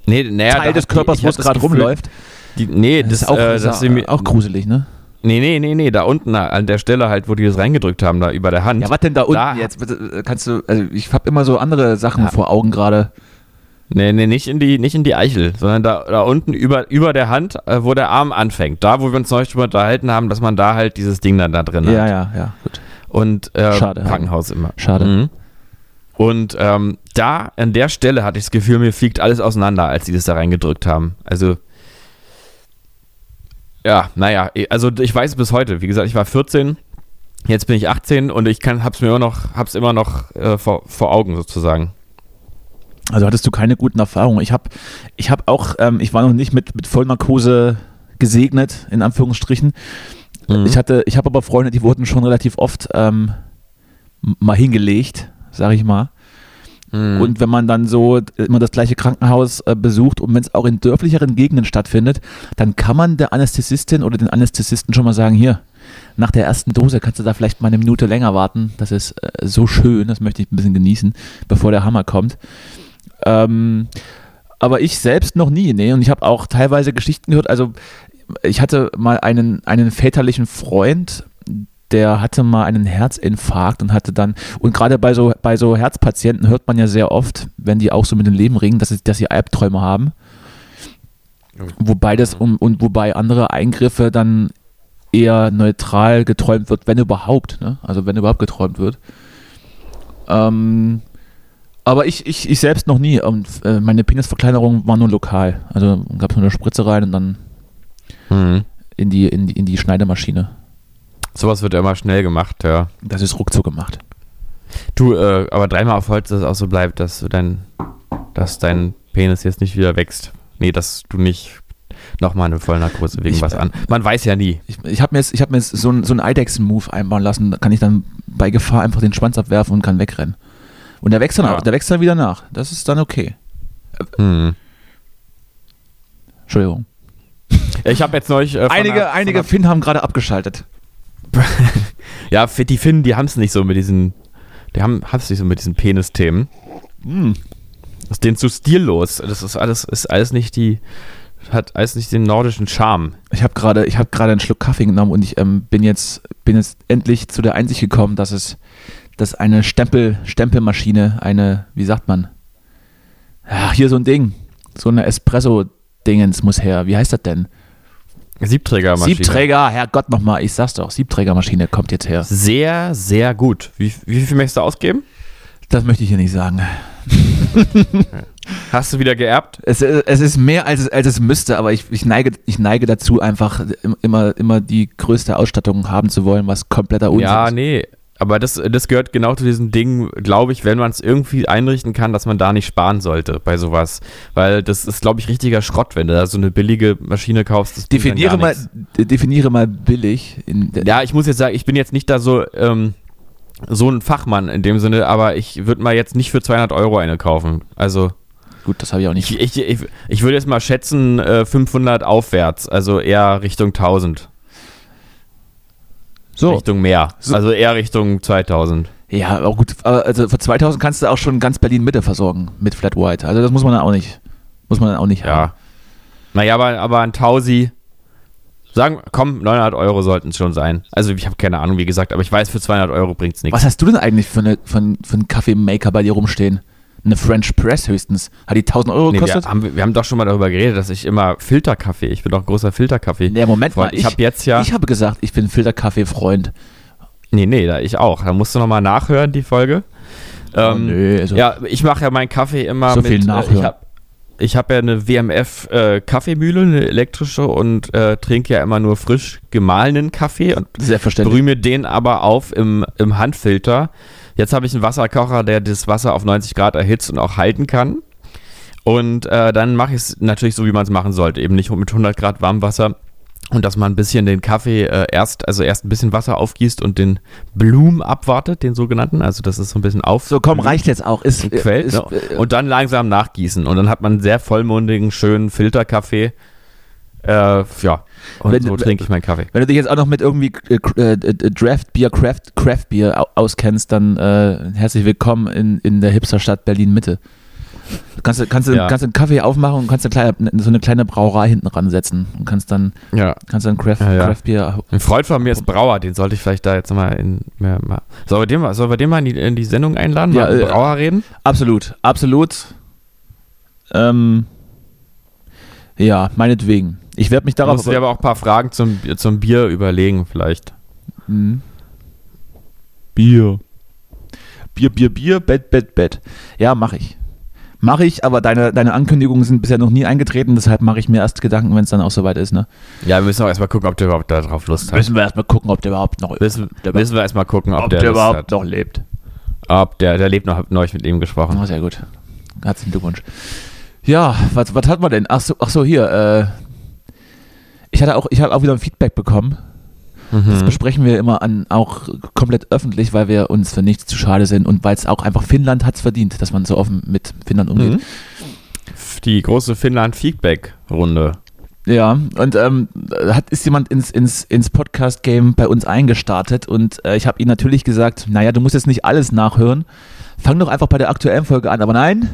nee, naja, Teil des Körpers, wo es gerade rumläuft. Die, nee, das, Das ist auch, äh, das auch gruselig, ne? Nee, nee, nee, nee, da unten an der Stelle halt, wo die das reingedrückt haben, da über der Hand. Ja, was denn da unten Da- jetzt? Bitte, Kannst du, also ich habe immer so andere Sachen Ja. vor Augen gerade. Nee, nee, nicht in die, nicht in die Eichel, sondern da, da unten über, über der Hand, äh, wo der Arm anfängt. Da, wo wir uns neulich drüber unterhalten haben, dass man da halt dieses Ding dann da drin Ja, hat. ja, ja, gut. Und äh, Schade. Krankenhaus immer. Schade. Mhm. Und ähm, da, an der Stelle hatte ich das Gefühl, mir fliegt alles auseinander, als sie das da reingedrückt haben. Also, ja, naja, also ich weiß es bis heute. Wie gesagt, ich war 14, jetzt bin ich 18 und ich kann, hab's mir immer noch, hab's immer noch äh, vor, vor Augen sozusagen. Also hattest du keine guten Erfahrungen. Ich habe ich hab auch, ähm, ich war noch nicht mit, mit Vollnarkose gesegnet, in Anführungsstrichen. Mhm. Ich hatte, ich habe aber Freunde, die wurden schon relativ oft ähm, mal hingelegt, sage ich mal. Mhm. Und wenn man dann so immer das gleiche Krankenhaus äh, besucht und wenn es auch in dörflicheren Gegenden stattfindet, dann kann man der Anästhesistin oder den Anästhesisten schon mal sagen, hier, nach der ersten Dose kannst du da vielleicht mal eine Minute länger warten. Das ist äh, so schön, das möchte ich ein bisschen genießen, bevor der Hammer kommt. Ähm, aber ich selbst noch nie, nee. Und ich habe auch teilweise Geschichten gehört. Also ich hatte mal einen, einen väterlichen Freund, der hatte mal einen Herzinfarkt und hatte dann, und gerade bei so, bei so Herzpatienten hört man ja sehr oft, wenn die auch so mit dem Leben ringen, dass, sie- dass sie Albträume haben. Wobei das um, und wobei andere Eingriffe dann eher neutral geträumt wird, wenn überhaupt, ne? Also wenn überhaupt geträumt wird. Ähm, aber ich, ich, ich selbst noch nie. Und äh, meine Penisverkleinerung war nur lokal. Also gab es nur eine Spritze rein und dann Mhm. in die, in die, in die Schneidemaschine. Sowas wird ja immer schnell gemacht, ja. Das ist ruckzuck gemacht. Du, äh, aber dreimal auf Holz, dass es auch so bleibt, dass du dein, dass dein Penis jetzt nicht wieder wächst. Nee, dass du nicht nochmal eine Vollnarkose wegen Ich, was an. Man weiß ja nie. Ich, ich habe mir jetzt, ich hab mir jetzt so, ein, so einen Eidechsen-Move einbauen lassen. Da kann ich dann bei Gefahr einfach den Schwanz abwerfen und kann wegrennen. Und der wächst dann, Ja. auch, der wächst dann wieder nach. Das ist dann okay. Hm. Entschuldigung. Ich habe jetzt neulich. Äh, Einige, einer- einige Finn haben gerade abgeschaltet. Ja, die Finnen, die haben es nicht so mit diesen. Die haben es nicht so mit diesen Penis-Themen. Hm. Das ist denen zu stillos. Das ist alles, ist alles nicht die. Hat alles nicht den nordischen Charme. Ich habe gerade, ich habe gerade einen Schluck Kaffee genommen und ich ähm, bin jetzt, bin jetzt endlich zu der Einsicht gekommen, dass es, dass eine Stempel, Stempelmaschine, eine, wie sagt man? Ja, hier so ein Ding, so eine Espresso-Dingens muss her. Wie heißt das denn? Siebträgermaschine. Siebträger, Herrgott nochmal, ich sag's doch, Siebträgermaschine kommt jetzt her. Sehr, sehr gut. Wie, wie viel möchtest du ausgeben? Das möchte ich hier nicht sagen. Hast du wieder geerbt? Es, es ist mehr, als es, als es müsste, aber ich, ich, neige, ich neige dazu, einfach im- immer, immer die größte Ausstattung haben zu wollen, was kompletter Unsinn Ja, ist. nee. Aber das, das gehört genau zu diesem Ding, glaube ich, wenn man es irgendwie einrichten kann, dass man da nicht sparen sollte bei sowas. Weil das ist, glaube ich, richtiger Schrott, wenn du da so eine billige Maschine kaufst. Definiere mal, nichts. de- definiere mal billig. Ja, ich muss jetzt sagen, ich bin jetzt nicht da so, ähm, so ein Fachmann in dem Sinne, aber ich würde mal jetzt nicht für 200 Euro eine kaufen. Also Gut, das habe ich auch nicht. ich, ich, ich, ich würde jetzt mal schätzen äh, 500 aufwärts, also eher Richtung 1000. So, Richtung mehr. So. Also eher Richtung 2000. Ja, aber gut, also für 2000 kannst du auch schon ganz Berlin Mitte versorgen mit Flat White. Also das muss man dann auch nicht. Muss man dann auch nicht haben. Ja. Naja, aber, aber ein Tausi, sagen, komm, 900 Euro sollten es schon sein. Also ich habe keine Ahnung, wie gesagt, aber ich weiß, für 200 Euro bringt es nichts. Was hast du denn eigentlich für, eine, für, einen- für einen Kaffeemaker bei dir rumstehen? Eine French Press höchstens. Hat die 1000 Euro Nee, gekostet? wir, haben, wir haben doch schon mal darüber geredet, dass ich immer Filterkaffee, ich bin doch ein großer Filterkaffee. Nee, Moment mal. Freund. Ich, habe jetzt ja, Ich habe gesagt, ich bin Filterkaffee-Freund. nee, nee, da ich auch. Da musst du nochmal nachhören, die Folge. Ähm, nö, also- ja, ich mache ja meinen Kaffee immer So mit, viel äh, nachhören. ich habe ich hab ja eine WMF äh, Kaffeemühle, eine elektrische und äh, trinke ja immer nur frisch gemahlenen Kaffee und Selbstverständlich. brühe mir den aber auf im, im Handfilter. Jetzt habe ich einen Wasserkocher, der das Wasser auf 90 Grad erhitzt und auch halten kann. Und äh, dann mache ich es natürlich so, wie man es machen sollte. Eben nicht mit 100 Grad Warmwasser. Und dass man ein bisschen den Kaffee äh, erst, also erst ein bisschen Wasser aufgießt und den Bloom abwartet, den sogenannten. Also das ist so ein bisschen auf. So, komm, reicht jetzt auch. Ist, Quell, ist, ne? äh, und dann langsam nachgießen. Und dann hat man einen sehr vollmundigen, schönen Filterkaffee. Äh, ja, und Wenn- so trinke ich meinen Kaffee. Wenn du dich jetzt auch noch mit irgendwie äh, äh, äh, Draft Beer, Craft, Craft Beer au- auskennst, dann äh, herzlich willkommen in, in der Hipsterstadt Berlin Mitte. Du kannst, kannst, du- Ja. kannst du einen Kaffee aufmachen und kannst eine kleine, so eine kleine Brauerei hinten ransetzen und kannst dann, Ja. kannst dann Craft, Ja, ja. Craft Beer. Ein Freund von mir ist Brauer, den sollte ich vielleicht da jetzt mal in. Mehr, mal sollen, wir den mal, sollen wir den mal in die, in die Sendung einladen? Ja, mal mit äh, Brauer reden? Absolut, absolut. Ähm, ja, meinetwegen. Ich werde mich Da darauf. musst du dir aber auch ein paar Fragen zum, zum Bier überlegen, vielleicht. Mhm. Bier. Bier, Bier, Bier, Bett, Bett, Bett. Ja, mache ich. Mache ich, aber deine, deine Ankündigungen sind bisher noch nie eingetreten, deshalb mache ich mir erst Gedanken, wenn es dann auch soweit ist. Ne? Ja, wir müssen auch erstmal gucken, ob der überhaupt da drauf Lust hat. Müssen wir erstmal gucken, ob der überhaupt noch, Müssen, der, müssen wir erstmal gucken, ob, ob der, der, überhaupt hat. noch lebt. Ob der, der lebt noch, hab neulich mit ihm gesprochen. Oh, sehr gut. Herzlichen Glückwunsch. Ja, was, was hat man denn? Ach so, ach so hier. Äh, ich hatte auch, ich habe auch wieder ein Feedback bekommen. Das Mhm. besprechen wir immer an, auch komplett öffentlich, weil wir uns für nichts zu schade sind und weil es auch einfach Finnland hat es verdient, dass man so offen mit Finnland umgeht. Mhm. Die große Finnland-Feedback-Runde. Ja, und ähm, hat, ist jemand ins, ins, ins Podcast-Game bei uns eingestartet und äh, ich habe ihm natürlich gesagt, naja, du musst jetzt nicht alles nachhören, fang doch einfach bei der aktuellen Folge an, aber nein,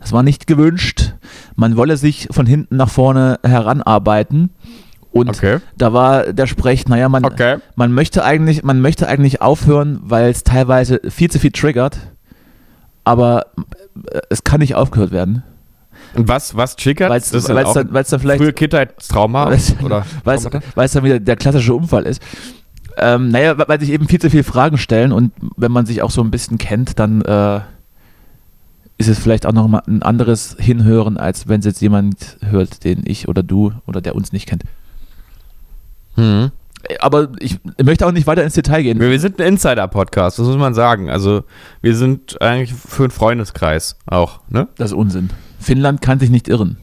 das war nicht gewünscht. Man wolle sich von hinten nach vorne heranarbeiten und Okay. da war der Sprech, naja, man, Okay. man möchte eigentlich, man möchte eigentlich aufhören, weil es teilweise viel zu viel triggert, aber äh, es kann nicht aufgehört werden. Und was, was triggert? Weil es dann, weil's dann vielleicht frühe Kindheitstrauma? Weil es dann wieder der klassische Unfall ist. Ähm, naja, weil sich eben viel zu viele Fragen stellen und wenn man sich auch so ein bisschen kennt, dann äh, ist es vielleicht auch noch mal ein anderes Hinhören, als wenn es jetzt jemand hört, den ich oder du oder der uns nicht kennt. Mhm. Äh, Aber ich möchte auch nicht weiter ins Detail gehen. Wir, wir sind ein Insider-Podcast, das muss man sagen. Also, wir sind eigentlich für einen Freundeskreis auch, ne? Das ist Unsinn. Finnland kann sich nicht irren.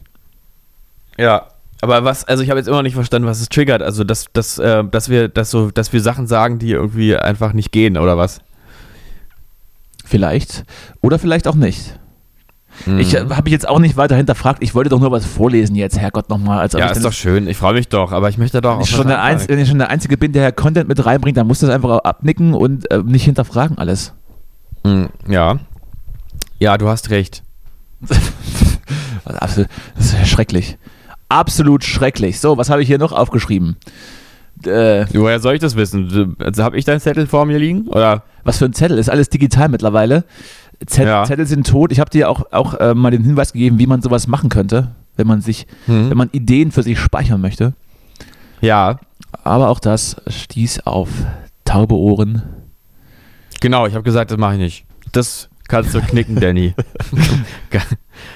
Ja. Aber was, also ich habe jetzt immer noch nicht verstanden, was es triggert. Also, dass, dass, äh, dass, wir, dass, so, dass wir Sachen sagen, die irgendwie einfach nicht gehen, oder was? Vielleicht. Oder vielleicht auch nicht. Mhm. Ich äh, habe mich jetzt auch nicht weiter hinterfragt. Ich wollte doch nur was vorlesen jetzt, Herrgott, nochmal. Ja, ist doch schön. Ich freue mich doch, aber ich möchte doch Wenn auch ich, schon der Einz wenn ich schon der Einzige bin, der Content mit reinbringt, dann muss das einfach abnicken und äh, nicht hinterfragen alles. Mhm, Ja. Ja, du hast recht. Also das ist ja schrecklich. Absolut schrecklich. So, was habe ich hier noch aufgeschrieben? Äh, Woher soll ich das wissen? Also, habe ich deinen Zettel vor mir liegen? Oder? was für ein Zettel? Ist alles digital mittlerweile. Zettel, Ja. Zettel sind tot. Ich habe dir auch, auch äh, mal den Hinweis gegeben, wie man sowas machen könnte, wenn man sich, Hm? wenn man Ideen für sich speichern möchte. Ja, Aber auch das stieß auf taube Ohren. genau. Ich habe gesagt, das mache ich nicht. Das kannst du knicken, Danny. Kann-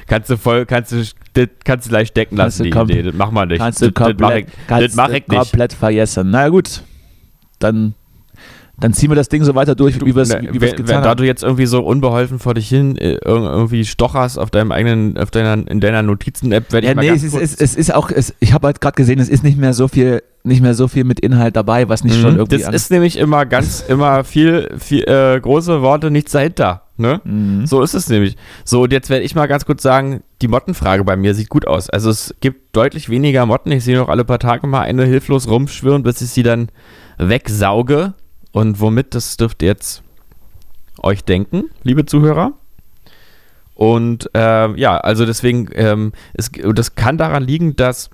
kannst du voll, kannst du, das kannst du gleich stecken Kannst lassen, die Idee. Das mach mal nicht. Kannst du das, das mach ich, komplett, das kannst mach du ich nicht. komplett vergessen. Na gut, dann, dann ziehen wir das Ding so weiter durch, wie wir es wie wir's wenn- getan wenn, da haben. du jetzt irgendwie so unbeholfen vor dich hin äh, irg- irgendwie stocherst auf deinem eigenen, auf deiner, in deiner Notizen-App, werde ich Ja, mal nee, ganz es ist, kurz- es, es ist auch, es, ich habe halt gerade gesehen, es ist nicht mehr so viel, nicht mehr so viel mit Inhalt dabei, was nicht schon Mhm. irgendwie Das ist nämlich immer ganz, immer viel, viel äh, große Worte, nichts dahinter. Ne? Mhm. So ist es nämlich. So, und jetzt werde ich mal ganz kurz sagen, die Mottenfrage bei mir sieht gut aus. Also es gibt deutlich weniger Motten. Ich sehe noch alle paar Tage mal eine hilflos rumschwirren, bis ich sie dann wegsauge. Und womit, das dürft ihr jetzt euch denken, liebe Zuhörer. Und äh, ja, also deswegen, ähm, es, das kann daran liegen, dass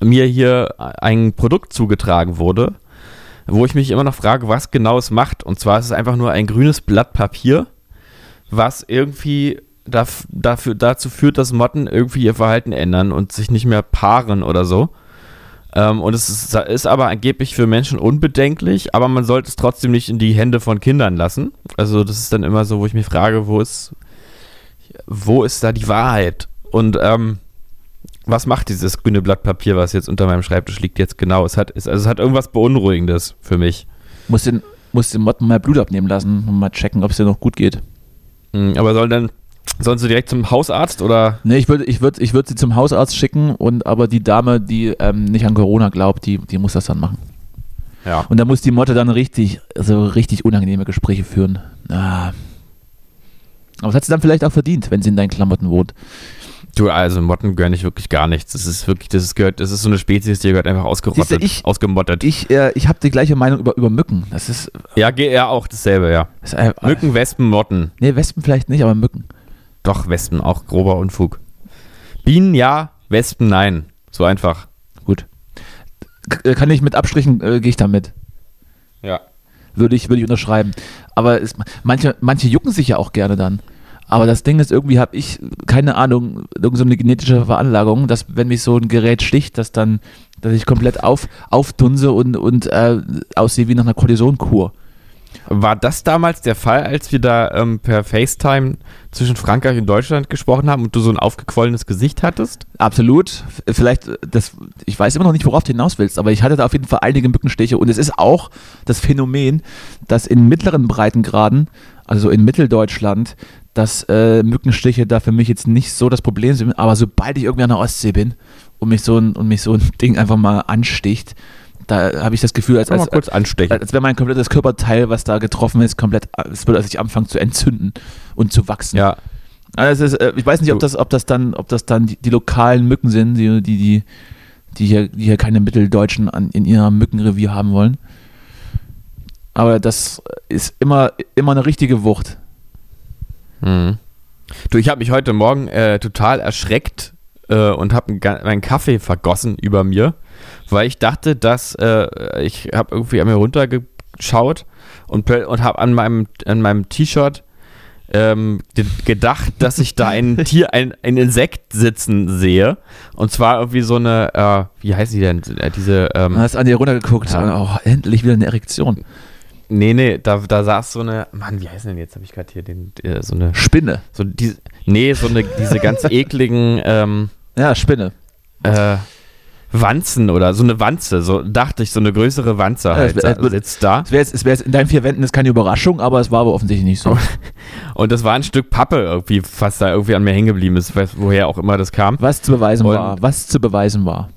mir hier ein Produkt zugetragen wurde, wo ich mich immer noch frage, was genau es macht. Und zwar ist es einfach nur ein grünes Blatt Papier, was irgendwie daf dafür, dazu führt, dass Motten irgendwie ihr Verhalten ändern und sich nicht mehr paaren oder so. Ähm, und es ist, ist, aber angeblich für Menschen unbedenklich, aber man sollte es trotzdem nicht in die Hände von Kindern lassen. Also das ist dann immer so, wo ich mich frage, wo ist, wo ist da die Wahrheit? Und ähm, was macht dieses grüne Blatt Papier, was jetzt unter meinem Schreibtisch liegt, jetzt genau? Es hat, es, also es hat irgendwas Beunruhigendes für mich. Muss den, muss den Motten mal Blut abnehmen lassen und mal checken, ob es dir noch gut geht. Mhm, aber sollen dann Sollen sie direkt zum Hausarzt oder? Nee, ich würde ich würd, ich würd sie zum Hausarzt schicken und aber die Dame, die ähm, nicht an Corona glaubt, die, die muss das dann machen. Ja. Und da muss die Motte dann richtig, also richtig unangenehme Gespräche führen. Ah. Aber das hat sie dann vielleicht auch verdient, wenn sie in deinen Klamotten wohnt. Du, also Motten gehören nicht wirklich gar nichts. Das ist wirklich, das ist gehört, das ist so eine Spezies, die gehört einfach ausgerottet, Siehste, ich- ausgemottet. Ich, äh, ich habe die gleiche Meinung über, über Mücken. Das ist, ja, ja, auch dasselbe, ja. ist äh, Mücken, Wespen, Motten. Nee, Wespen vielleicht nicht, aber Mücken. Doch, Wespen, auch grober Unfug. Bienen ja, Wespen nein. So einfach. Gut. K äh, kann ich mit Abstrichen, äh, gehe ich da mit. Ja. Würde ich, würde ich unterschreiben. Aber es, manche, manche jucken sich ja auch gerne dann. Aber das Ding ist, irgendwie habe ich, keine Ahnung, irgend so eine genetische Veranlagung, dass wenn mich so ein Gerät sticht, dass dann, dass ich komplett auf, aufdunse und, und äh, aussehe wie nach einer Kortisonkur. War das damals der Fall, als wir da ähm, per FaceTime zwischen Frankreich und Deutschland gesprochen haben und du so ein aufgequollenes Gesicht hattest? Absolut. Vielleicht, äh, das, ich weiß immer noch nicht, worauf du hinaus willst, aber ich hatte da auf jeden Fall einige Mückenstiche und es ist auch das Phänomen, dass in mittleren Breitengraden, also in Mitteldeutschland, dass äh, Mückenstiche da für mich jetzt nicht so das Problem sind, aber sobald ich irgendwie an der Ostsee bin und mich so ein, und mich so ein Ding einfach mal ansticht, da habe ich das Gefühl, als, als, kurz anstechen. als wäre mein komplettes Körperteil, was da getroffen ist, komplett, es würde sich anfangen zu entzünden und zu wachsen. Ja, Also ist, äh, ich weiß nicht, ob das, ob das dann, ob das dann die, die lokalen Mücken sind, die, die, die, die hier, die hier keine Mitteldeutschen an, in ihrem Mückenrevier haben wollen. Aber das ist immer, immer eine richtige Wucht. Mhm. Du, ich habe mich heute Morgen äh, total erschreckt äh, und habe meinen Kaffee vergossen über mir, weil ich dachte, dass äh, ich habe irgendwie an mir runtergeschaut und, und habe an meinem, an meinem T-Shirt ähm, ge- gedacht, dass ich da ein Tier, ein, ein Insekt sitzen sehe. Und zwar irgendwie so eine, äh, wie heißt die denn? Äh, Diese, Du ähm, hast an dir runtergeguckt Ja. oh, endlich wieder eine Erektion. nee, nee, da, da saß so eine, Mann, wie heißt denn jetzt? Habe ich gerade hier den, äh, so eine, Spinne. so die, nee, so eine, diese ganz ekligen, ähm, Ja, Spinne. äh, Wanzen oder so eine Wanze, so dachte ich, so eine größere Wanze halt wär- sa- sitzt da. Es wäre jetzt, es wär jetzt in deinen vier Wänden ist keine Überraschung, aber es war aber offensichtlich nicht so. Und das war ein Stück Pappe irgendwie, was da irgendwie an mir hängen geblieben ist, woher auch immer das kam. Was zu beweisen Und- war. Was zu beweisen war.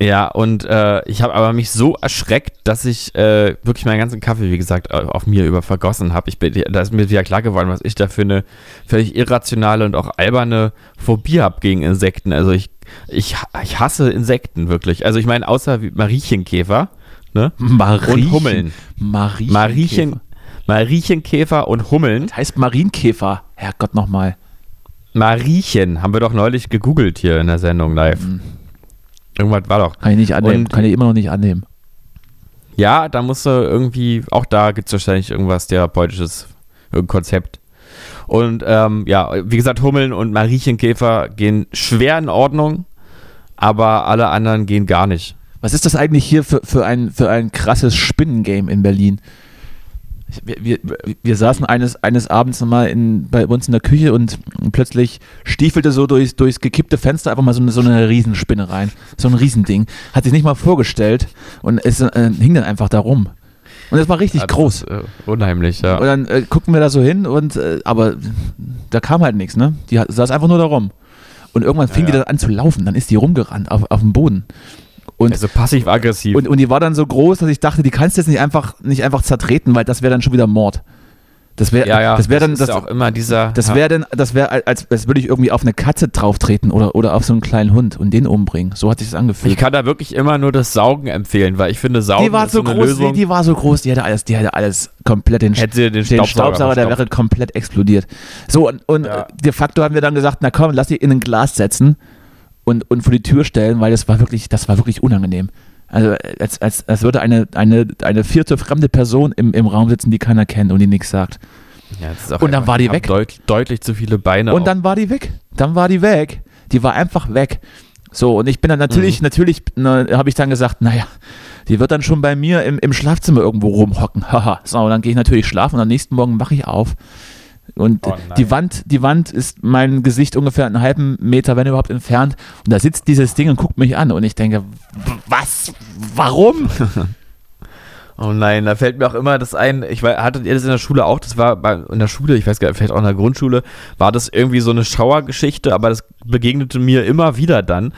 Ja, und äh, ich habe aber mich so erschreckt, dass ich äh, wirklich meinen ganzen Kaffee, wie gesagt, auf mir über vergossen habe. Ich bin, da ist mir wieder klar geworden, was ich da für eine völlig irrationale und auch alberne Phobie habe gegen Insekten. Also ich, ich, ich hasse Insekten wirklich. Also ich meine, außer wie Mariechenkäfer, ne? Mariechen, Und Hummeln. Mariechen. Mariechen, Mariechenkäfer und Hummeln. Das heißt Marienkäfer. Herrgott nochmal. Mariechen haben wir doch neulich gegoogelt hier in der Sendung live. Irgendwas war doch. Kann ich nicht annehmen. Und- Kann ich immer noch nicht annehmen. Ja, da musst du irgendwie, auch da gibt es wahrscheinlich irgendwas therapeutisches, irgendein Konzept. Und ähm, ja, wie gesagt, Hummeln und Mariechenkäfer gehen schwer in Ordnung, aber alle anderen gehen gar nicht. Was ist das eigentlich hier für, für, ein, für ein krasses Spinnengame in Berlin? Wir, wir, wir saßen eines, eines Abends mal in, bei uns in der Küche und plötzlich stiefelte so durchs, durchs gekippte Fenster einfach mal so eine, so eine Riesenspinne rein. So ein Riesending. Hat sich nicht mal vorgestellt und es äh, hing dann einfach da rum. Und es war richtig Ja, das groß. Äh, unheimlich, Und ja. dann äh, gucken wir da so hin und äh, aber da kam halt nichts, ne? Die saß einfach nur da rum. Und irgendwann fing die ja. dann an zu laufen, dann ist die rumgerannt auf, auf dem Boden. Und, Also passiv-aggressiv. und, und die war dann so groß, dass ich dachte, die kannst du jetzt nicht einfach, nicht einfach zertreten, weil das wäre dann schon wieder Mord. Das wäre Ja, ja. das wäre dann ist das, auch immer dieser. das ja. wäre dann das wäre als, als würde ich irgendwie auf eine Katze drauftreten oder oder auf so einen kleinen Hund und den umbringen. So hat sich das angefühlt. Ich kann da wirklich immer nur das Saugen empfehlen, weil ich finde, Saugen die war ist so eine groß, Lösung. die, die war so groß, die hätte alles, die hätte alles komplett den, Hätte den den Staubsauger Staubsauger, der wäre komplett explodiert. So, und, und Ja. de facto haben wir dann gesagt, na komm, lass die in ein Glas setzen und, und vor die Tür stellen, weil das war wirklich, das war wirklich unangenehm. Also als, als, als würde eine, eine, eine vierte fremde Person im, im Raum sitzen, die keiner kennt und die nichts sagt. Ja, Und dann war die weg. Deut, deutlich zu viele Beine. Und auch. dann war die weg. Dann war die weg. Die war einfach weg. So, und ich bin dann natürlich, Mhm. natürlich habe ich dann gesagt, naja, die wird dann schon bei mir im, im Schlafzimmer irgendwo rumhocken. Haha. so, und dann gehe ich natürlich schlafen und am nächsten Morgen wache ich auf. Und Oh die Wand, die Wand ist mein Gesicht ungefähr einen halben Meter, wenn überhaupt, entfernt. Und da sitzt dieses Ding und guckt mich an. Und ich denke, was? Warum? Oh nein, da fällt mir auch immer das ein. Ich weiß, hattet ihr das in der Schule auch? Das war bei, in der Schule, ich weiß gar nicht, vielleicht auch in der Grundschule, war das irgendwie so eine Schauergeschichte, aber das begegnete mir immer wieder dann,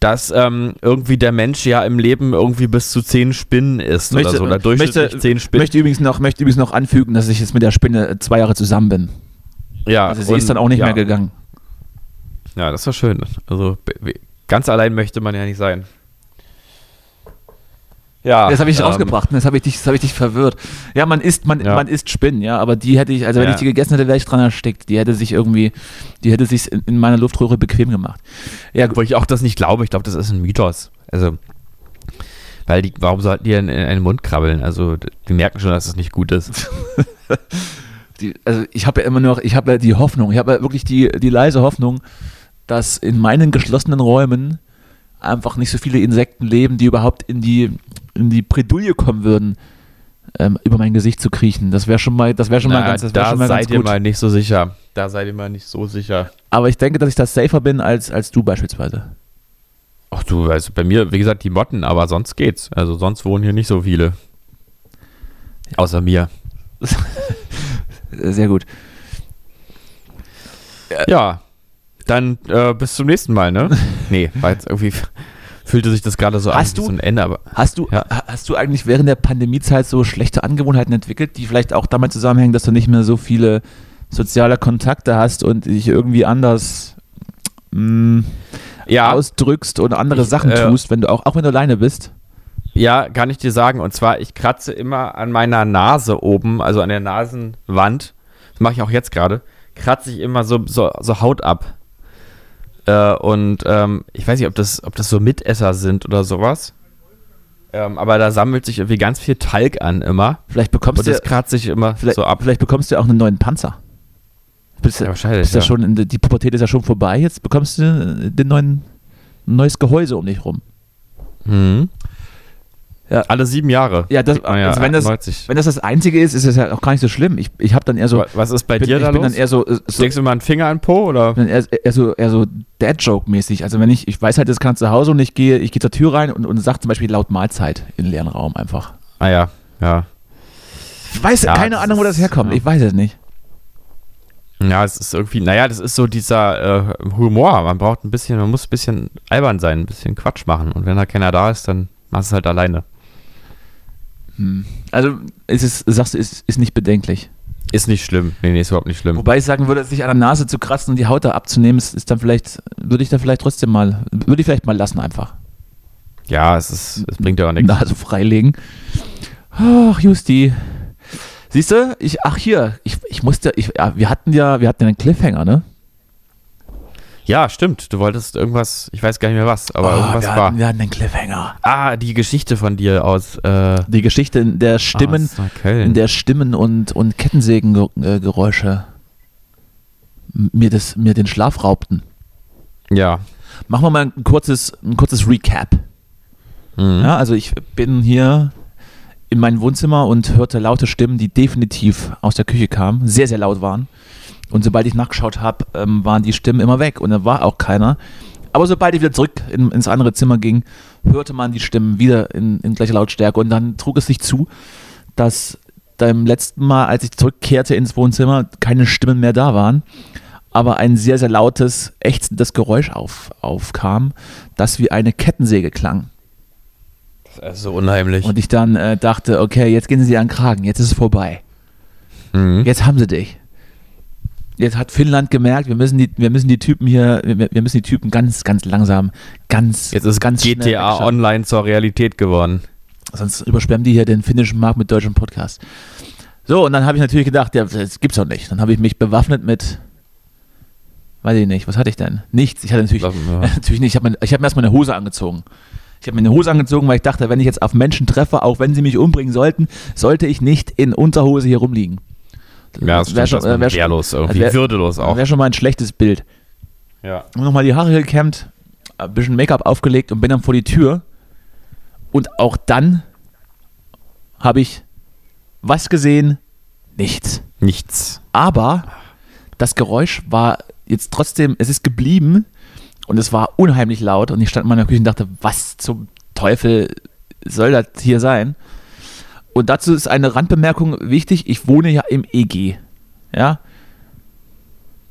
dass ähm, irgendwie der Mensch ja im Leben irgendwie bis zu zehn Spinnen isst oder so. Oder durchschnittlich möchte, zehn Spinnen. möchte, übrigens noch, möchte übrigens noch anfügen, dass ich jetzt mit der Spinne zwei Jahre zusammen bin. ja, Also sie und- ist dann auch nicht ja. mehr gegangen. Ja, das war schön. Also ganz allein möchte man ja nicht sein. Ja, Das habe ich ähm, rausgebracht, das habe ich, dich- das hab ich dich verwirrt. Ja, man isst, man, Ja. man isst Spinnen, ja, aber die hätte ich, also wenn Ja. ich die gegessen hätte, wäre ich dran erstickt. Die hätte sich irgendwie, die hätte sich in, in meiner Luftröhre bequem gemacht. Ja. Obwohl ich auch das nicht glaube. Ich glaube, das ist ein Mythos. Also, weil die, warum sollten die in, in einen Mund krabbeln? Also, die merken schon, dass es nicht gut ist. Die, also ich habe ja immer noch, ich habe ja die Hoffnung, ich habe ja wirklich die, die leise Hoffnung, dass in meinen geschlossenen Räumen einfach nicht so viele Insekten leben, die überhaupt in die, in die Bredouille kommen würden, ähm, über mein Gesicht zu kriechen. Das wäre schon mal, das wäre schon mal Na, ganz, das da schon mal ganz seid ihr mal nicht so sicher. Da seid ihr mal nicht so sicher. Aber ich denke, dass ich da safer bin als, als du beispielsweise. Ach du, weißt, bei mir, wie gesagt, die Motten, aber sonst geht's. Also sonst wohnen hier nicht so viele. Außer mir. Sehr gut. Ja, dann äh, bis zum nächsten Mal, ne? nee, war jetzt irgendwie fühlte sich das gerade so Hast an du- so ein Ende, aber Hast du, Ja. ha- hast du eigentlich während der Pandemiezeit so schlechte Angewohnheiten entwickelt, die vielleicht auch damit zusammenhängen, dass du nicht mehr so viele soziale Kontakte hast und dich irgendwie anders mh, ja, ausdrückst und andere Ich, Sachen äh, tust, wenn du auch, auch wenn du alleine bist? Ja, kann ich dir sagen. Und zwar, ich kratze immer an meiner Nase oben, also an der Nasenwand. Das mache ich auch jetzt gerade. Kratze ich immer so, so, so Haut ab. Äh, und ähm, ich weiß nicht, ob das, ob das so Mitesser sind oder sowas. Ähm, aber da sammelt sich irgendwie ganz viel Talg an immer. Vielleicht bekommst du das kratze ich immer vielleicht, so ab. vielleicht bekommst du auch einen neuen Panzer. Bist, Ja, wahrscheinlich, bist ja. schon in, die Pubertät ist ja schon vorbei, jetzt bekommst du den neuen, ein neues Gehäuse um dich rum. Mhm. Ja. Alle sieben Jahre. Ja, das, ja also wenn, das, 90. wenn das das Einzige ist, ist es ja auch gar nicht so schlimm. Ich, ich habe dann eher so, Was ist bei bin, dir ich da bin los? dann eher so, äh, so Legst du mal einen Finger an den Po oder? bin eher, eher so, eher so Dad-Joke-mäßig. Also wenn ich, ich weiß halt, das kann zu Hause und ich gehe, ich gehe zur Tür rein und, und sage zum Beispiel laut Mahlzeit in den leeren Raum einfach. Ah ja, ja. Ich weiß Ja, keine Ahnung, wo das herkommt. ja. Ich weiß es nicht. Ja, es ist irgendwie, naja, das ist so dieser äh, Humor. Man braucht ein bisschen, man muss ein bisschen albern sein, ein bisschen Quatsch machen. Und wenn da keiner da ist, dann machst du es halt alleine. Hm. Also ist es, sagst du, ist, ist nicht bedenklich. Ist nicht schlimm. Nee, nee, ist überhaupt nicht schlimm. Wobei ich sagen würde, sich an der Nase zu kratzen und die Haut da abzunehmen, ist, ist dann vielleicht, würde ich da vielleicht trotzdem mal, würde ich vielleicht mal lassen einfach. Ja, es ist, es bringt ja auch nichts. Nase freilegen. Ach, Justi. Siehst du, ich, ach hier, ich, ich musste, ich, ja, wir hatten ja, wir hatten ja einen Cliffhanger, ne? Ja, stimmt. Du wolltest irgendwas, ich weiß gar nicht mehr was, aber Oh, irgendwas wir, war. hatten, wir hatten einen Cliffhanger. Ah, die Geschichte von dir aus, äh, Die Geschichte in der Stimmen, in der Stimmen und, und Kettensägengeräusche mir, das, mir den Schlaf raubten. ja. Machen wir mal ein kurzes, ein kurzes Recap. Mhm. Ja, also ich bin hier in meinem Wohnzimmer und hörte laute Stimmen, die definitiv aus der Küche kamen, sehr, sehr laut waren. Und sobald ich nachgeschaut habe, ähm, waren die Stimmen immer weg und da war auch keiner. Aber sobald ich wieder zurück in, ins andere Zimmer ging, hörte man die Stimmen wieder in, in gleicher Lautstärke und dann trug es sich zu, dass beim letzten Mal, als ich zurückkehrte ins Wohnzimmer, keine Stimmen mehr da waren, aber ein sehr, sehr lautes, ächzendes Geräusch auf, aufkam, das wie eine Kettensäge klang. Das ist so unheimlich. Und ich dann äh, dachte, okay, jetzt gehen sie an den Kragen, jetzt ist es vorbei. Mhm. Jetzt haben sie dich. Jetzt hat Finnland gemerkt, wir müssen die, wir müssen die Typen hier, wir, wir müssen die Typen ganz, ganz langsam, ganz, Jetzt ist ganz GTA. Online zur Realität geworden. Sonst überschwemmen die hier den finnischen Markt mit deutschen Podcast. So, und dann habe ich natürlich gedacht, ja, das gibt's doch nicht. Dann habe ich mich bewaffnet mit, weiß ich nicht, was hatte ich denn? Nichts. Ich hatte natürlich, Waffen, ja. natürlich nicht. Ich habe mir, hab mir erstmal eine Hose angezogen. Ich habe mir eine Hose angezogen, weil ich dachte, wenn ich jetzt auf Menschen treffe, auch wenn sie mich umbringen sollten, sollte ich nicht in Unterhose hier rumliegen. Ja, das wär stimmt, das äh, wär schon- wehrlos, irgendwie wär- würdelos auch. Wäre schon mal ein schlechtes Bild. Ja. Und nochmal die Haare gekämmt, ein bisschen Make-up aufgelegt und bin dann vor die Tür. Und auch dann habe ich was gesehen? Nichts. Nichts. Aber das Geräusch war jetzt trotzdem, es ist geblieben und es war unheimlich laut und ich stand in meiner Küche und dachte, was zum Teufel soll das hier sein? Und dazu ist eine Randbemerkung wichtig, ich wohne ja im EG. Ja,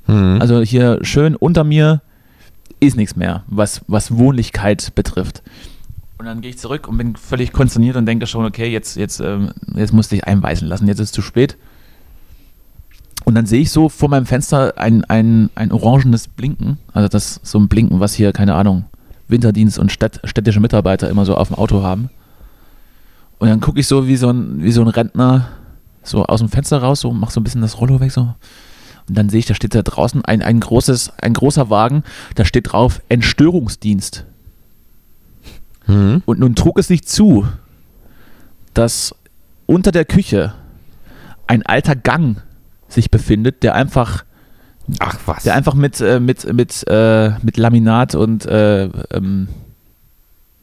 Mhm. also hier schön unter mir ist nichts mehr, was, was Wohnlichkeit betrifft. Und dann gehe ich zurück und bin völlig konsterniert und denke schon, okay, jetzt, jetzt, ähm, jetzt musste ich einweisen lassen, jetzt ist es zu spät. Und dann sehe ich so vor meinem Fenster ein, ein, ein orangenes Blinken, also das so ein Blinken, was hier, keine Ahnung, Winterdienst und städtische Mitarbeiter immer so auf dem Auto haben. Und dann gucke ich so wie so ein, wie so ein Rentner so aus dem Fenster raus, so mach so ein bisschen das Rollo weg, so. Und dann sehe ich, da steht da draußen ein, ein, großes, ein großer Wagen, da steht drauf Entstörungsdienst. Mhm. Und nun trug es sich zu, dass unter der Küche ein alter Gang sich befindet, der einfach, Ach was. der einfach mit, äh, mit, mit, äh, mit Laminat und äh, ähm,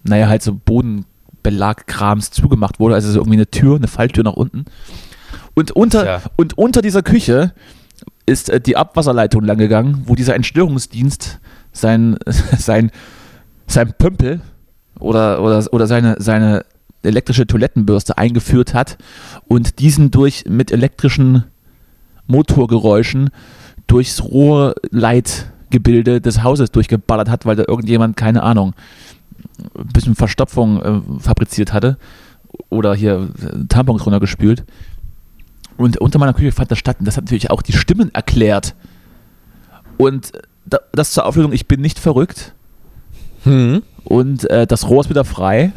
naja, halt so Bodenbelagkrams zugemacht wurde. Also so irgendwie eine Tür, eine Falltür nach unten. Und unter, Tja. und unter dieser Küche ist äh, die Abwasserleitung lang gegangen, wo dieser Entstörungsdienst sein, sein, sein Pömpel oder, oder, oder seine, seine elektrische Toilettenbürste eingeführt hat und diesen durch mit elektrischen Motorgeräuschen durchs Rohrleitgebilde des Hauses durchgeballert hat, weil da irgendjemand, keine Ahnung, ein bisschen Verstopfung äh, fabriziert hatte oder hier äh, Tampons runtergespült. Und unter meiner Küche fand das statt. Und das hat natürlich auch die Stimmen erklärt. Und da, das zur Auflösung, ich bin nicht verrückt. Mhm. Und äh, das Rohr ist wieder frei.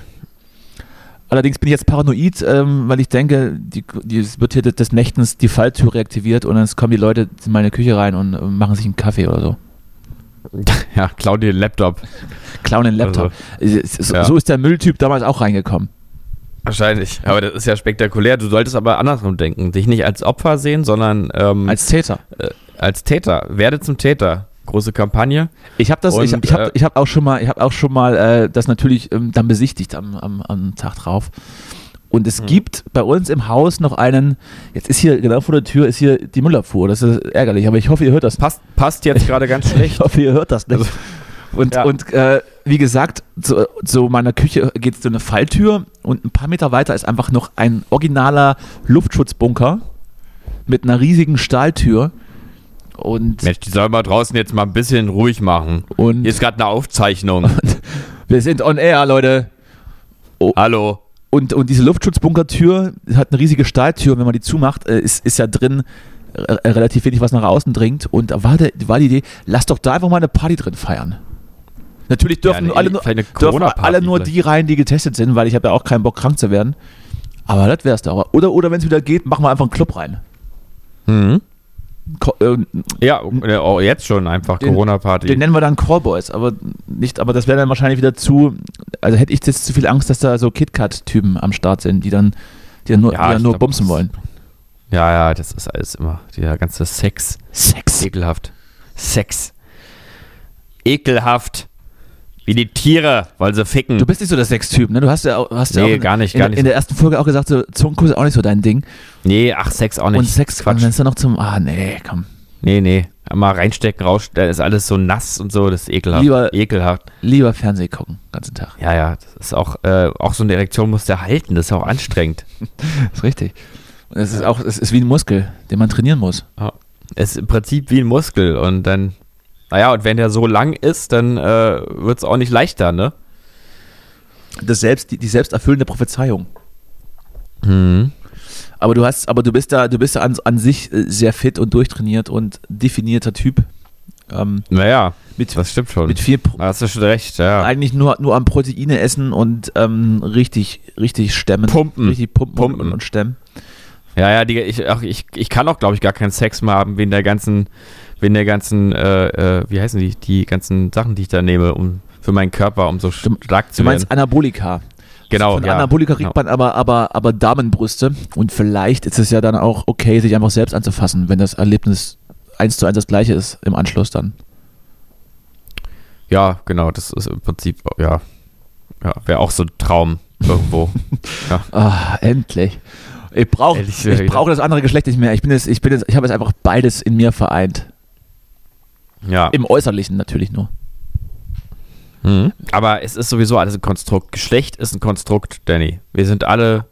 Allerdings bin ich jetzt paranoid, ähm, weil ich denke, die, die, es wird hier des- des Nächtens die Falltür reaktiviert und dann kommen die Leute in meine Küche rein und äh, machen sich einen Kaffee oder so. Ja, klau dir den Laptop. Klauen den Laptop. Äh, so, ja. so ist der Mülltyp damals auch reingekommen. Wahrscheinlich. Aber das ist ja spektakulär. Du solltest aber andersrum denken. Dich nicht als Opfer sehen, sondern ähm, als, Täter. äh, als Täter. Werde zum Täter. Große Kampagne. Ich habe das, ich, ich habe äh, ich hab auch schon mal, ich habe auch schon mal äh, das natürlich ähm, dann besichtigt am, am, am Tag drauf. Und Hm. es gibt bei uns im Haus noch einen, jetzt ist hier genau vor der Tür ist hier die Müllabfuhr. Das ist ärgerlich, aber ich hoffe, ihr hört das. Passt, passt jetzt gerade ganz Ich schlecht. hoffe, ihr hört das nicht. Also, und ja. und äh, wie gesagt, zu, zu meiner Küche geht so eine Falltür und ein paar Meter weiter ist einfach noch ein originaler Luftschutzbunker mit einer riesigen Stahltür. Und, Mensch, die sollen mal draußen jetzt mal ein bisschen ruhig machen. und Hier ist gerade eine Aufzeichnung. wir sind on air, Leute. Hallo. Und, und diese Luftschutzbunkertür hat eine riesige Stahltür. Wenn man die zumacht, äh, ist, ist ja drin äh, relativ wenig, was nach außen dringt. Und da war, der, war die Idee, lass doch da einfach mal eine Party drin feiern. Natürlich dürfen, Ja, eine- alle, nur, vielleicht eine dürfen alle nur vielleicht. die rein, die getestet sind, weil ich habe ja auch keinen Bock, krank zu werden. Aber das wär's doch. Oder, oder wenn es wieder geht, machen wir einfach einen Club rein. Mhm. Äh, Ja, äh, oh, jetzt schon einfach Corona-Party. den nennen wir dann Callboys, aber nicht, aber das wäre dann wahrscheinlich wieder zu, also hätte ich jetzt zu viel Angst, dass da so KitKat-Typen am Start sind, die dann, die dann nur, Ja, die dann nur glaub, bumsen wollen. Ja, ja, das ist alles immer. Der ganze Sex. Sex. Ekelhaft. Sex. Ekelhaft. Wie die Tiere, weil sie ficken. Du bist nicht so der Sextyp, ne? Du hast ja auch, hast ja Nee, auch in, gar nicht, in, gar nicht. in der ersten Folge auch gesagt, so Zungenkuss ist auch nicht so dein Ding. nee, ach, Sex auch nicht. Und Sex, und Quatsch. wenn es dann noch zum, ah nee, komm. Nee, nee. Mal reinstecken, raus, da ist alles so nass und so, das ist ekelhaft. Lieber- ekelhaft. Lieber Fernseh gucken, ganzen Tag. Ja, ja, das ist auch, äh, auch so eine Erektion muss der halten, das ist auch anstrengend. ist richtig. Und es ist auch, es ist wie ein Muskel, den man trainieren muss. Ja. Es ist im Prinzip wie ein Muskel und dann, naja, und wenn der so lang ist, dann äh, wird es auch nicht leichter, ne? Das selbst, die, die selbsterfüllende Prophezeiung. Mhm. Aber du hast, aber du bist da, du bist da an, an sich äh, sehr fit und durchtrainiert und definierter Typ. Ähm, Naja, mit, das stimmt schon. mit viel Pro hast du schon recht, ja. eigentlich nur, nur am Proteine essen und ähm, richtig, richtig stemmen. Pumpen. Richtig pumpen, Pumpen. Und, und stemmen. Ja, ja, die, ich, auch, ich, ich kann auch, glaube ich, gar keinen Sex mehr haben wegen der ganzen, wegen der ganzen, äh, äh, wie heißen die, die ganzen Sachen, die ich da nehme, um für meinen Körper, um so stark zu Du meinst werden. Anabolika. Genau, Von ja. Anabolika kriegt genau. man aber, aber, aber Damenbrüste. Und vielleicht ist es ja dann auch okay, sich einfach selbst anzufassen, wenn das Erlebnis eins zu eins das gleiche ist im Anschluss dann. Ja, genau, das ist im Prinzip, ja, ja wäre auch so ein Traum irgendwo. ja. Ah, endlich. Ich brauche ich brauche das andere Geschlecht nicht mehr. Ich bin jetzt, ich bin jetzt, ich habe jetzt einfach beides in mir vereint. Ja. Im Äußerlichen natürlich nur. Mhm. Aber es ist sowieso alles ein Konstrukt. Geschlecht ist ein Konstrukt, Danny. Wir sind alle.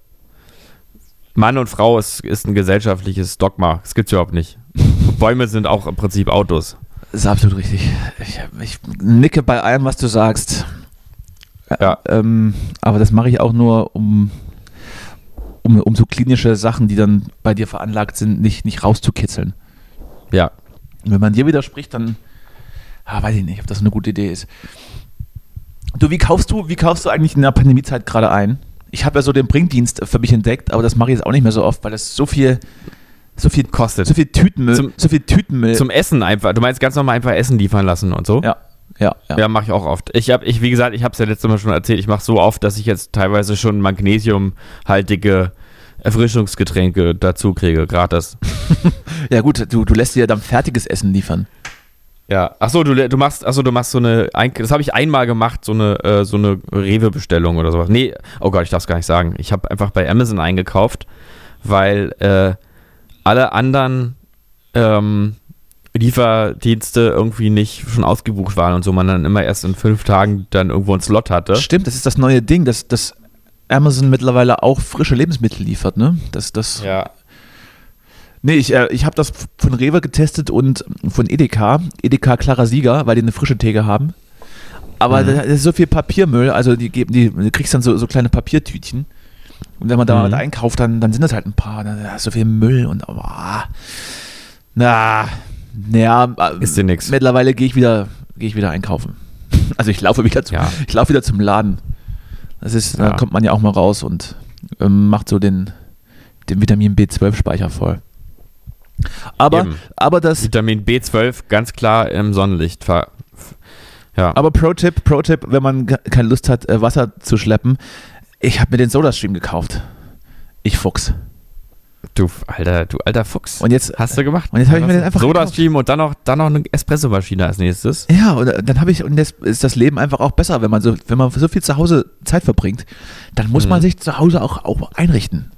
Mann und Frau ist, ist ein gesellschaftliches Dogma. Das gibt's überhaupt nicht. Bäume sind auch im Prinzip Autos. Das ist absolut richtig. Ich, ich nicke bei allem, was du sagst. Ja. Ähm, aber das mache ich auch nur, um, um, um so klinische Sachen, die dann bei dir veranlagt sind, nicht, nicht rauszukitzeln. Ja. Wenn man dir widerspricht, dann ah, weiß ich nicht, ob das eine gute Idee ist. Du, wie kaufst du, wie kaufst du eigentlich in der Pandemiezeit gerade ein? Ich habe ja so den Bringdienst für mich entdeckt, aber das mache ich jetzt auch nicht mehr so oft, weil das so viel, so viel Kostet. so viel Tütenmüll, Zum- so viel Tütenmüll. Zum Essen einfach. Du meinst ganz normal einfach Essen liefern lassen und so? ja, ja, ja. Ja, mache ich auch oft. Ich habe, ich, wie gesagt, ich habe es ja letztes Mal schon erzählt, ich mache so oft, dass ich jetzt teilweise schon magnesiumhaltige Erfrischungsgetränke dazu kriege, gratis. Ja gut, du, du lässt dir ja dann fertiges Essen liefern. Ja, achso, du, du machst, achso, du machst so eine, Ein- das habe ich einmal gemacht, so eine, äh, so eine Rewe-Bestellung oder sowas. Nee, oh Gott, ich darf es gar nicht sagen. Ich habe einfach bei Amazon eingekauft, weil äh, alle anderen ähm, Lieferdienste irgendwie nicht schon ausgebucht waren und so man dann immer erst in fünf Tagen dann irgendwo einen Slot hatte. Stimmt, das ist das neue Ding, dass, dass Amazon mittlerweile auch frische Lebensmittel liefert, ne? Das, das, Ja. Nee, ich, äh, ich habe das von Rewe getestet und von Edeka. Edeka klarer Sieger, weil die eine frische Theke haben. Aber Mhm. da ist so viel Papiermüll, also die geben, die, du kriegst dann so, so kleine Papiertütchen. Und wenn man da Mhm. mal einkauft, dann, dann sind das halt ein paar. Da da ist so viel Müll und oh, na, naja, äh, Ist dir nix. Mittlerweile gehe ich wieder, gehe ich wieder einkaufen. Also ich laufe wieder zum, Ja. ich laufe wieder zum Laden. Das ist, da Ja. kommt man ja auch mal raus und ähm, macht so den, den Vitamin B12-Speicher voll. Aber, Eben. aber das, Vitamin B12 ganz klar im Sonnenlicht. Ja. aber Pro-Tipp, Pro-Tipp, wenn man keine Lust hat, äh, Wasser zu schleppen, ich habe mir den SodaStream gekauft. Ich Fuchs. Du alter, du alter Fuchs. Und jetzt, Hast du gemacht? Und jetzt habe ich mir den einfach Soda. Stream und dann noch, dann noch eine Espressomaschine als nächstes. ja, und dann habe ich, und jetzt ist das Leben einfach auch besser, wenn man so, wenn man so viel zu Hause Zeit verbringt, dann muss man Mhm. sich zu Hause auch, auch einrichten.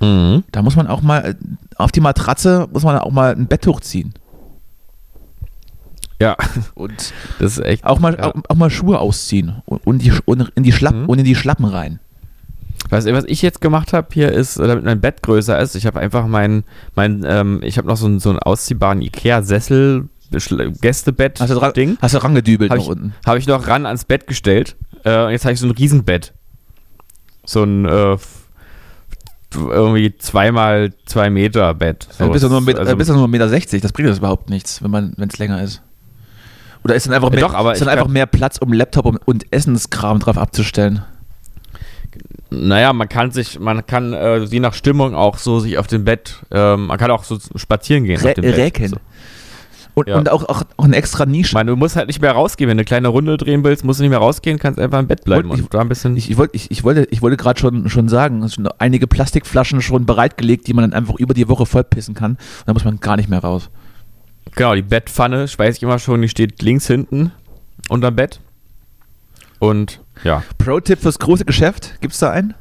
Mhm. Da muss man auch mal äh, auf die Matratze muss man auch mal ein Betttuch ziehen. Ja, Und das ist echt. auch mal, ja. auch, auch mal Schuhe ausziehen und, und, die, und in die Schlappen Mhm. und in die Schlappen rein. Weißt du, was ich jetzt gemacht habe hier ist, damit mein Bett größer ist, ich habe einfach mein, mein ähm, ich habe noch so einen, so einen ausziehbaren Ikea-Sessel, Beschl- Gästebett Hast du, dran, Ding, hast du rangedübelt habe nach ich, unten. hab ich noch ran ans Bett gestellt. Äh, und jetzt habe ich so ein Riesenbett. So ein äh, irgendwie zweimal zwei Meter Bett. So, du bist ja nur, also- äh, bist ja nur 1,60 Meter, 60, das bringt das überhaupt nichts, wenn es länger ist. Oder ist dann einfach, Ja, mehr, doch, aber ist dann einfach mehr Platz, um Laptop und, und Essenskram drauf abzustellen? Naja, man kann sich, man kann äh, je nach Stimmung auch so sich auf dem Bett, ähm, man kann auch so spazieren gehen Rä auf dem Bett. So. Und, Ja. und auch, auch, auch eine extra Nische. Ich meine, du musst halt nicht mehr rausgehen, wenn du eine kleine Runde drehen willst, musst du nicht mehr rausgehen, kannst einfach im Bett bleiben Wollt- und da ein bisschen. Ich, ich, wollte, ich, ich wollte, ich wollte gerade schon, schon sagen, es sind einige Plastikflaschen schon bereitgelegt, die man dann einfach über die Woche vollpissen kann. Und dann muss man gar nicht mehr raus. genau, die Bettpfanne, ich weiß ich immer schon, die steht links hinten unterm Bett. Und ja, Pro-Tipp fürs große Geschäft, gibt es da einen?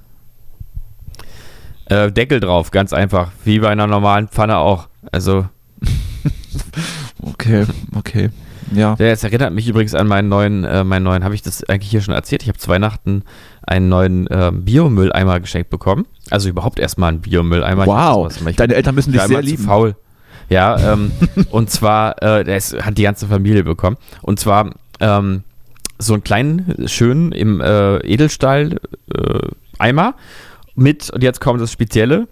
äh, Deckel drauf, ganz einfach, wie bei einer normalen Pfanne auch. Also, Okay, okay. Ja. Es erinnert mich übrigens an meinen neuen, äh, meinen neuen, habe ich das eigentlich hier schon erzählt? Ich habe zu Weihnachten einen neuen ähm, Biomülleimer geschenkt bekommen. Also überhaupt erstmal einen Biomülleimer. Wow, ich deine Eltern müssen dich sehr lieben. faul. Ja, ähm, und zwar, äh, der ist, hat die ganze Familie bekommen. Und zwar ähm, so einen kleinen, schönen im äh, Edelstahl äh, Eimer mit, und jetzt kommt das Spezielle,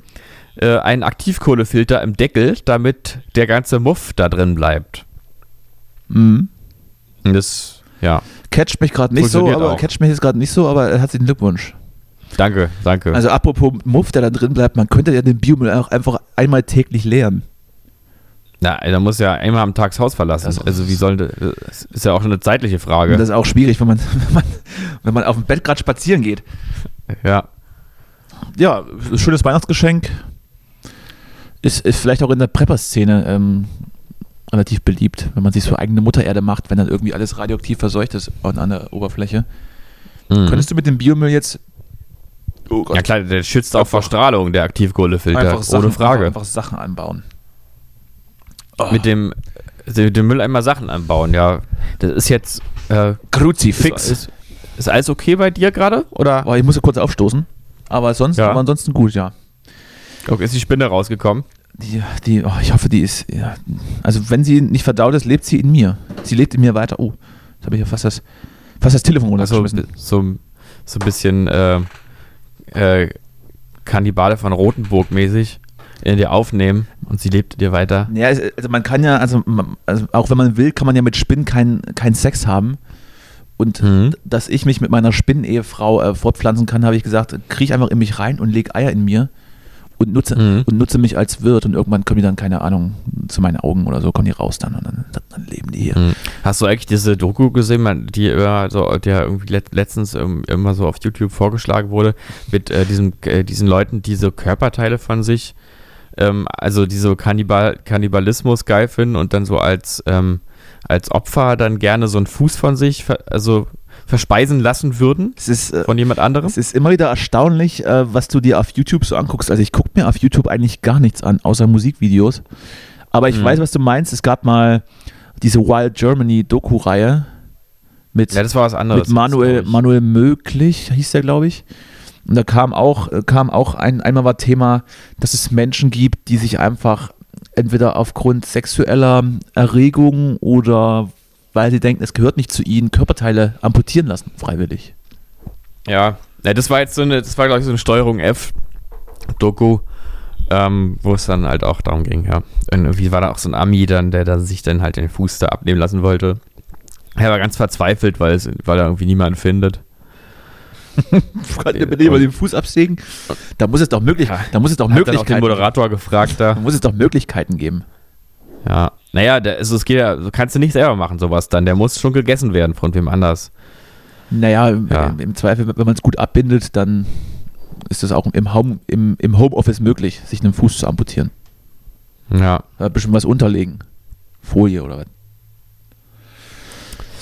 äh, einen Aktivkohlefilter im Deckel, damit der ganze Muff da drin bleibt. Mhm. Das, ja. Catcht mich gerade nicht so, aber auch. catcht mich jetzt gerade nicht so, aber herzlichen Glückwunsch. Danke, danke. Also apropos Muff, der da drin bleibt, man könnte ja den Biomüll auch einfach einmal täglich leeren. Na, da muss ja einmal am Tag das Haus verlassen. Das- also wie soll das ist ja auch schon eine zeitliche Und Frage. das ist auch schwierig, wenn man, wenn man, wenn man auf dem Bett gerade spazieren geht. ja. Ja, schönes Weihnachtsgeschenk. Ist, ist vielleicht auch in der Prepper-Szene ähm, relativ beliebt, wenn man sich so eigene Muttererde macht, wenn dann irgendwie alles radioaktiv verseucht ist an, an der Oberfläche. Mhm. Könntest du mit dem Biomüll jetzt oh Ja klar, der schützt auch vor Strahlung, der Aktivkohlefilter, einfach Sachen, ohne Frage. Einfach, einfach Sachen anbauen. Mit dem, dem Mülleimer Sachen anbauen, ja. Das ist jetzt äh, Kruzifix. Ist, ist, ist alles okay bei dir gerade? Oder Oh, ich muss ja kurz aufstoßen. Aber sonst, Ja. aber ansonsten gut, ja. okay, ist die Spinne rausgekommen? Die, die, oh, ich hoffe, die ist. Ja, also wenn sie nicht verdaut ist, lebt sie in mir. Sie lebt in mir weiter. Oh, jetzt habe ich ja fast das, fast das Telefon Also runtergeschmissen. so, so ein bisschen äh, äh, Kannibale von Rothenburg mäßig in dir aufnehmen und sie lebt dir weiter. Ja, also man kann ja, also, man- also auch wenn man will, kann man ja mit Spinnen keinen kein Sex haben. Und Mhm. dass ich mich mit meiner Spinnenehefrau äh, fortpflanzen kann, habe ich gesagt, kriege ich einfach in mich rein und leg Eier in mir und nutze, Mhm. und nutze mich als Wirt und irgendwann kommen die dann, keine Ahnung, zu meinen Augen oder so, kommen die raus dann und dann, dann leben die hier. Hm. Hast du eigentlich diese Doku gesehen, die immer so, der irgendwie let, letztens immer so auf YouTube vorgeschlagen wurde, mit äh, diesem, äh, diesen Leuten, die so Körperteile von sich, ähm, also die so Kannibal, Kannibalismus geil finden und dann so als, ähm, als Opfer dann gerne so einen Fuß von sich also verspeisen lassen würden ist, äh, von jemand anderem? Es ist immer wieder erstaunlich, äh, was du dir auf YouTube so anguckst. Also ich gucke mir auf YouTube eigentlich gar nichts an, außer Musikvideos. Aber ich Mhm. weiß, was du meinst. Es gab mal diese Wild Germany Doku-Reihe mit, Ja, das war was anderes. mit Manuel. Manuel Möglich, hieß der, glaube ich. Und da kam auch, kam auch ein, einmal war Thema, dass es Menschen gibt, die sich einfach entweder aufgrund sexueller Erregung oder weil sie denken, es gehört nicht zu ihnen, Körperteile amputieren lassen, freiwillig. Ja, ja das war jetzt so eine, das war glaube ich so eine Steuerung F Doku, ähm, wo es dann halt auch darum ging, ja. Irgendwie war da auch so ein Ami dann, der da sich dann halt den Fuß da abnehmen lassen wollte. Er war ganz verzweifelt, weil, es, weil er irgendwie niemanden findet. Kann der bitte mal den Fuß absägen? Da muss es doch möglich, da muss es doch Hat dann auch den Möglichkeiten, Moderator gefragt da. da muss es doch Möglichkeiten geben. Ja. Naja, der, also es geht ja, du kannst du nicht selber machen, sowas dann. Der muss schon gegessen werden von wem anders. Naja, im, Ja. im, im Zweifel, wenn man es gut abbindet, dann ist es auch im, Home, im, im Homeoffice möglich, sich einen Fuß zu amputieren. Ja. Da bestimmt was unterlegen. Folie oder was.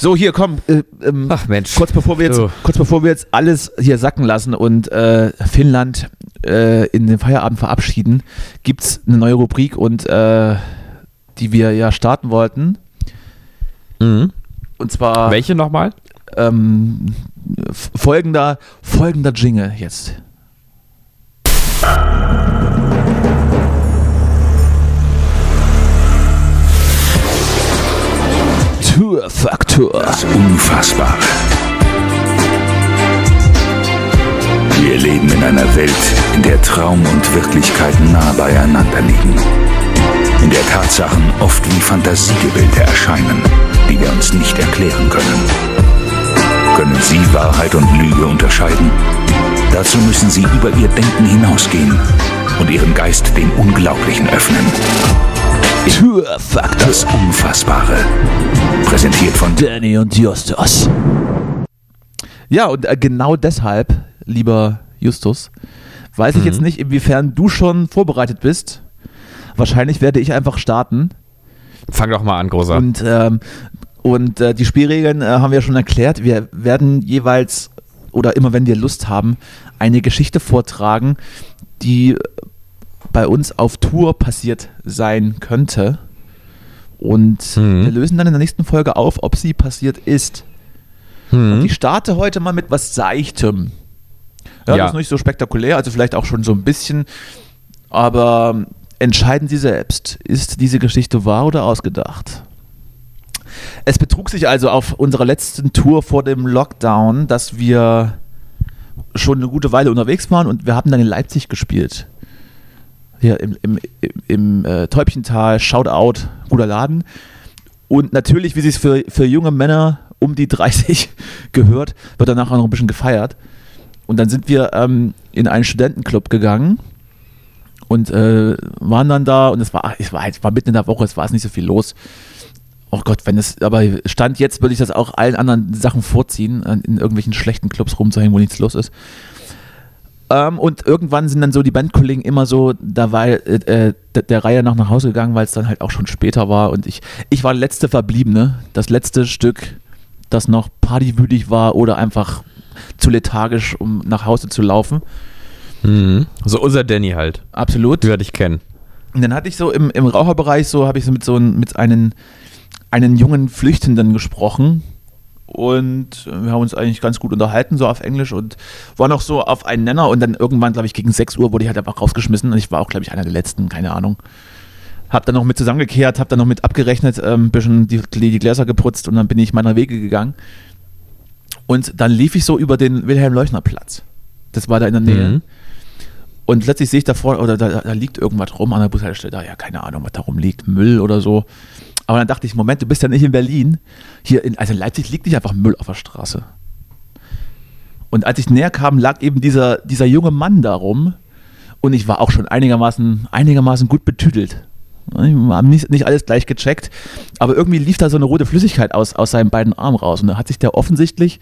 So, hier, komm, äh, ähm, Ach Mensch. kurz, bevor wir jetzt, So. kurz bevor wir jetzt alles hier sacken lassen und äh, Finnland äh, in den Feierabend verabschieden, gibt es eine neue Rubrik und äh, die wir ja starten wollten. Mhm. Und zwar Welche nochmal? ähm, folgender, folgender Jingle jetzt. Tourfaktor. Das Unfassbare. Wir leben in einer Welt, in der Traum und Wirklichkeit nah beieinander liegen. In der Tatsachen oft wie Fantasiegebilde erscheinen, die wir uns nicht erklären können. Können Sie Wahrheit und Lüge unterscheiden? Dazu müssen Sie über Ihr Denken hinausgehen und Ihren Geist dem Unglaublichen öffnen. Tourfaktor. Das Unfassbare. Präsentiert von Danny und Justus. Ja, und äh, genau deshalb, lieber Justus, weiß ich jetzt nicht, inwiefern du schon vorbereitet bist. Wahrscheinlich werde ich einfach starten. Fang doch mal an, Großer. Und, ähm, und äh, die Spielregeln äh, haben wir schon erklärt. Wir werden jeweils oder immer wenn wir Lust haben, eine Geschichte vortragen, die bei uns auf Tour passiert sein könnte. Und Mhm. wir lösen dann in der nächsten Folge auf, ob sie passiert ist. Hm. Und ich starte heute mal mit was Seichtem. Ja, Ja. das ist nicht so spektakulär, also vielleicht auch schon so ein bisschen. Aber entscheiden Sie selbst, ist diese Geschichte wahr oder ausgedacht? Es betrug sich also auf unserer letzten Tour vor dem Lockdown, dass wir schon eine gute Weile unterwegs waren und wir haben dann in Leipzig gespielt. Hier im, im, im, im äh, Täubchental, Shoutout, guter Laden. Und natürlich, wie sich für, für junge Männer um die 30 gehört, wird danach auch noch ein bisschen gefeiert. Und dann sind wir ähm, in einen Studentenclub gegangen und äh, waren dann da und es war, es war, es war mitten in der Woche, es war nicht so viel los. Oh Gott, wenn es, aber Stand jetzt würde ich das auch allen anderen Sachen vorziehen, in irgendwelchen schlechten Clubs rumzuhängen, wo nichts los ist. Ähm, und irgendwann sind dann so die Bandkollegen immer so dabei, äh, der, der Reihe nach nach Hause gegangen, weil es dann halt auch schon später war und ich, ich war der letzte Verbliebene, das letzte Stück, das noch partywütig war oder einfach zu lethargisch, um nach Hause zu laufen. Mhm. So unser Danny halt. Absolut. Die werde ich kennen. Und dann hatte ich so im, im Raucherbereich so, habe ich so mit so ein, mit einem einen jungen Flüchtenden gesprochen und wir haben uns eigentlich ganz gut unterhalten, so auf Englisch und war noch so auf einen Nenner und dann irgendwann, glaube ich, gegen 6 Uhr wurde ich halt einfach rausgeschmissen und ich war auch, glaube ich, einer der letzten, keine Ahnung. Hab dann noch mit zusammengekehrt, hab dann noch mit abgerechnet, ein ähm, bisschen die, die Gläser geputzt und dann bin ich meiner Wege gegangen. Und dann lief ich so über den Wilhelm-Leuchner-Platz. Das war da in der Nähe. Mhm. Und plötzlich sehe ich da vorne, oder da, da, liegt irgendwas rum an der Bushaltestelle, da, ja, keine Ahnung, was da rumliegt, Müll oder so. Aber dann dachte ich, Moment, du bist ja nicht in Berlin. Hier in, also in Leipzig liegt nicht einfach Müll auf der Straße. Und als ich näher kam, lag eben dieser, dieser junge Mann da rum. Und ich war auch schon einigermaßen, einigermaßen gut betüdelt. Wir haben nicht, nicht alles gleich gecheckt, aber irgendwie lief da so eine rote Flüssigkeit aus, aus seinen beiden Armen raus. Und da hat sich der offensichtlich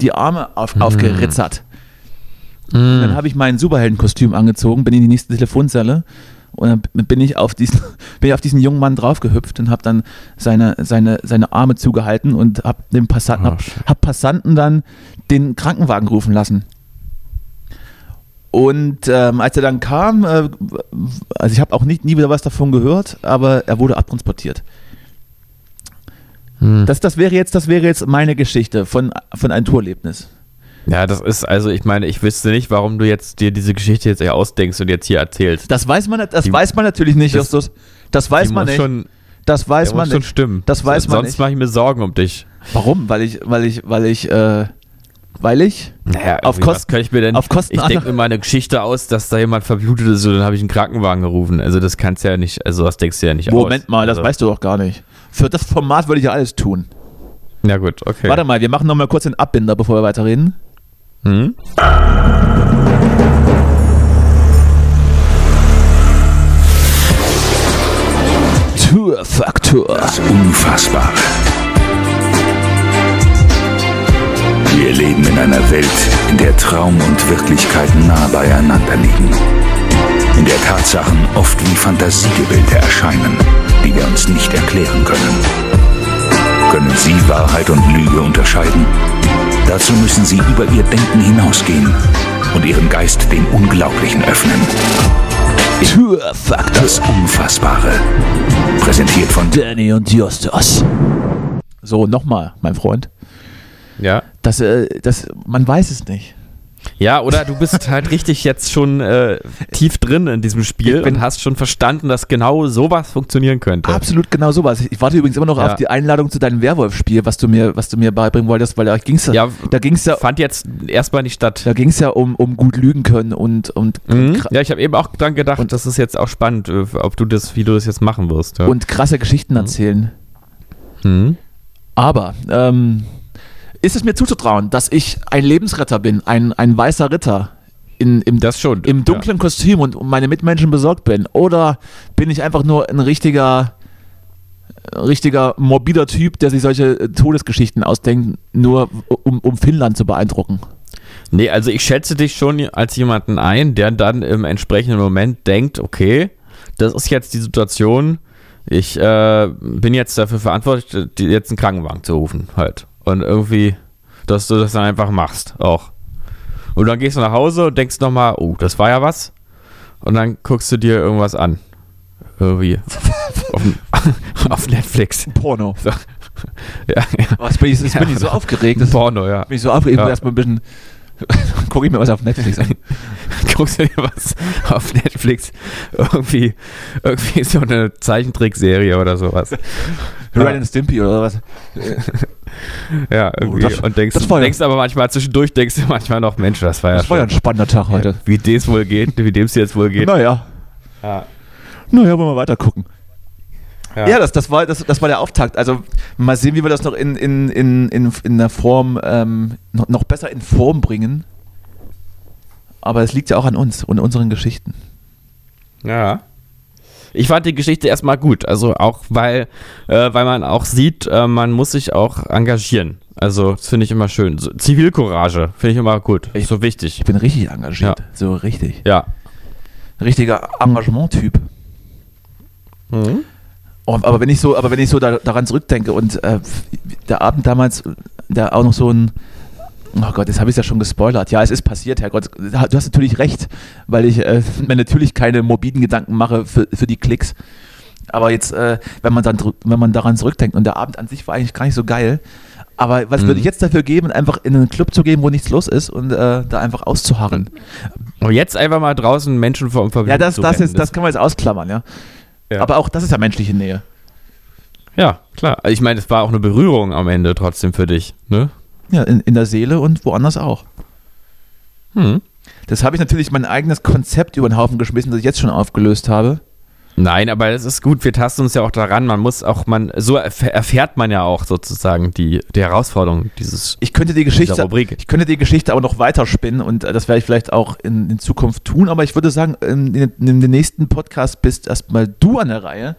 die Arme auf, mm. aufgeritzert. Mm. Dann habe ich mein Superheldenkostüm angezogen, bin in die nächste Telefonzelle und dann bin ich auf diesen, bin ich auf diesen jungen Mann draufgehüpft und habe dann seine, seine, seine Arme zugehalten und habe den Passanten, oh, hab, hab Passanten dann den Krankenwagen rufen lassen. Und ähm, als er dann kam, äh, also ich habe auch nicht, nie wieder was davon gehört, aber er wurde abtransportiert. Hm. Das, das, wäre jetzt, das wäre jetzt meine Geschichte von, von einem Tourerlebnis. Ja, das ist, also ich meine, ich wüsste nicht, warum du jetzt dir diese Geschichte jetzt ausdenkst und jetzt hier erzählst. Das weiß man, das die, weiß man natürlich nicht, das, Justus. Das weiß man nicht. Schon, das weiß man nicht. schon stimmen. Das weiß Sonst man Sonst mache ich mir Sorgen um dich. Warum? Weil ich, weil ich, weil ich, äh, weil ich naja, auf Kosten, kann ich mir denn, auf Kosten ich denke mir meine Geschichte aus, dass da jemand verblutet ist und dann habe ich einen Krankenwagen gerufen. Also das kannst du ja nicht, also das denkst du ja nicht Moment aus. Moment mal, das also. weißt du doch gar nicht. Für das Format würde ich ja alles tun. Ja gut, okay. Warte mal, wir machen noch mal kurz den Abbinder, bevor wir weiterreden. Hm? Tourfaktor. Das Unfassbare. Wir leben in einer Welt, in der Traum und Wirklichkeit nah beieinander liegen. In der Tatsachen oft wie Fantasiegebilde erscheinen, die wir uns nicht erklären können. Können Sie Wahrheit und Lüge unterscheiden? Dazu müssen Sie über Ihr Denken hinausgehen und Ihren Geist dem Unglaublichen öffnen. Türfakt das Unfassbare. Präsentiert von Danny und Justus. So, nochmal, mein Freund. Ja. Das, äh, das, man weiß es nicht. Ja, oder du bist halt richtig jetzt schon äh, tief drin in diesem Spiel und hast schon verstanden, dass genau sowas funktionieren könnte. Absolut genau sowas. Ich warte übrigens immer noch ja. auf die Einladung zu deinem Werwolf-Spiel, was du mir, was du mir beibringen wolltest, weil da ging es ja, da ging's ja, fand jetzt erstmal nicht statt. Da ging es ja um, um gut lügen können und und mhm. ja, ich habe eben auch dran gedacht, und das ist jetzt auch spannend, äh, ob du das, wie du das jetzt machen wirst. Ja. Und krasse Geschichten mhm. erzählen. Mhm. Aber ähm, ist es mir zuzutrauen, dass ich ein Lebensretter bin, ein, ein weißer Ritter in, im, das schon, im dunklen ja. Kostüm und um meine Mitmenschen besorgt bin? Oder bin ich einfach nur ein richtiger, richtiger morbider Typ, der sich solche Todesgeschichten ausdenkt, nur um, um Finnland zu beeindrucken? Nee, also ich schätze dich schon als jemanden ein, der dann im entsprechenden Moment denkt, okay, das ist jetzt die Situation, ich äh, bin jetzt dafür verantwortlich, jetzt einen Krankenwagen zu rufen, halt. Und irgendwie, dass du das dann einfach machst auch. Und dann gehst du nach Hause und denkst nochmal, oh, das war ja was. Und dann guckst du dir irgendwas an. Irgendwie. auf, auf, Netflix. Porno. So. Ja, ja. Was bin ich, jetzt bin ich so aufgeregt. Das Porno, ja. Bin ich so aufgeregt, ja. erstmal ein bisschen. Guck ich mir was auf Netflix an. Guckst du dir was auf Netflix? Irgendwie, irgendwie so eine Zeichentrickserie oder sowas. Ren and Stimpy oder was? ja, irgendwie. Oh, das, und denkst, ja, denkst aber manchmal zwischendurch, denkst du manchmal noch, Mensch, das war ja Das war ja ein spannender Tag heute. Wie dem es wohl geht, wie dem es jetzt wohl geht. Naja. Ja. Naja, wollen wir weiter gucken. Ja. Ja, das, das, war, das, das war der Auftakt. Also mal sehen, wie wir das noch in, in, in, in, in der Form, ähm, noch, noch besser in Form bringen. Aber es liegt ja auch an uns und unseren Geschichten. Ja. Ich fand die Geschichte erstmal gut, also auch weil, äh, weil man auch sieht, äh, man muss sich auch engagieren. Also das finde ich immer schön. So, Zivilcourage finde ich immer gut. Ich- so wichtig. Ich bin richtig engagiert. Ja. So richtig. Ja. Richtiger Engagement-Typ. Mhm. Oh, aber wenn ich so, aber wenn ich so da, daran zurückdenke und äh, der Abend damals, der auch noch so ein, oh Gott, jetzt habe ich es ja schon gespoilert. Ja, es ist passiert, Herrgott. Du hast natürlich recht, weil ich äh, mir natürlich keine morbiden Gedanken mache für, für die Klicks. Aber jetzt, äh, wenn man dann, wenn man daran zurückdenkt und der Abend an sich war eigentlich gar nicht so geil. Aber was Mhm. würde ich jetzt dafür geben, einfach in einen Club zu gehen, wo nichts los ist und äh, da einfach auszuharren? Aber jetzt einfach mal draußen Menschen vom Verbluten Ja, das, das, ist, das können wir jetzt ausklammern, ja. Ja. Aber auch das ist ja menschliche Nähe. Ja, klar. Also ich meine, es war auch eine Berührung am Ende trotzdem für dich, ne? Ja, in, in der Seele und woanders auch. Hm. Das habe ich natürlich mein eigenes Konzept über den Haufen geschmissen, das ich jetzt schon aufgelöst habe. Nein, aber es ist gut, wir tasten uns ja auch daran. Man muss auch, man, so erf- erfährt man ja auch sozusagen die, die Herausforderung dieses. Ich könnte die Geschichte, Rubrik. ich könnte die Geschichte aber noch weiter spinnen und äh, das werde ich vielleicht auch in, in Zukunft tun. Aber ich würde sagen, in, in, in dem nächsten Podcast bist erstmal du an der Reihe,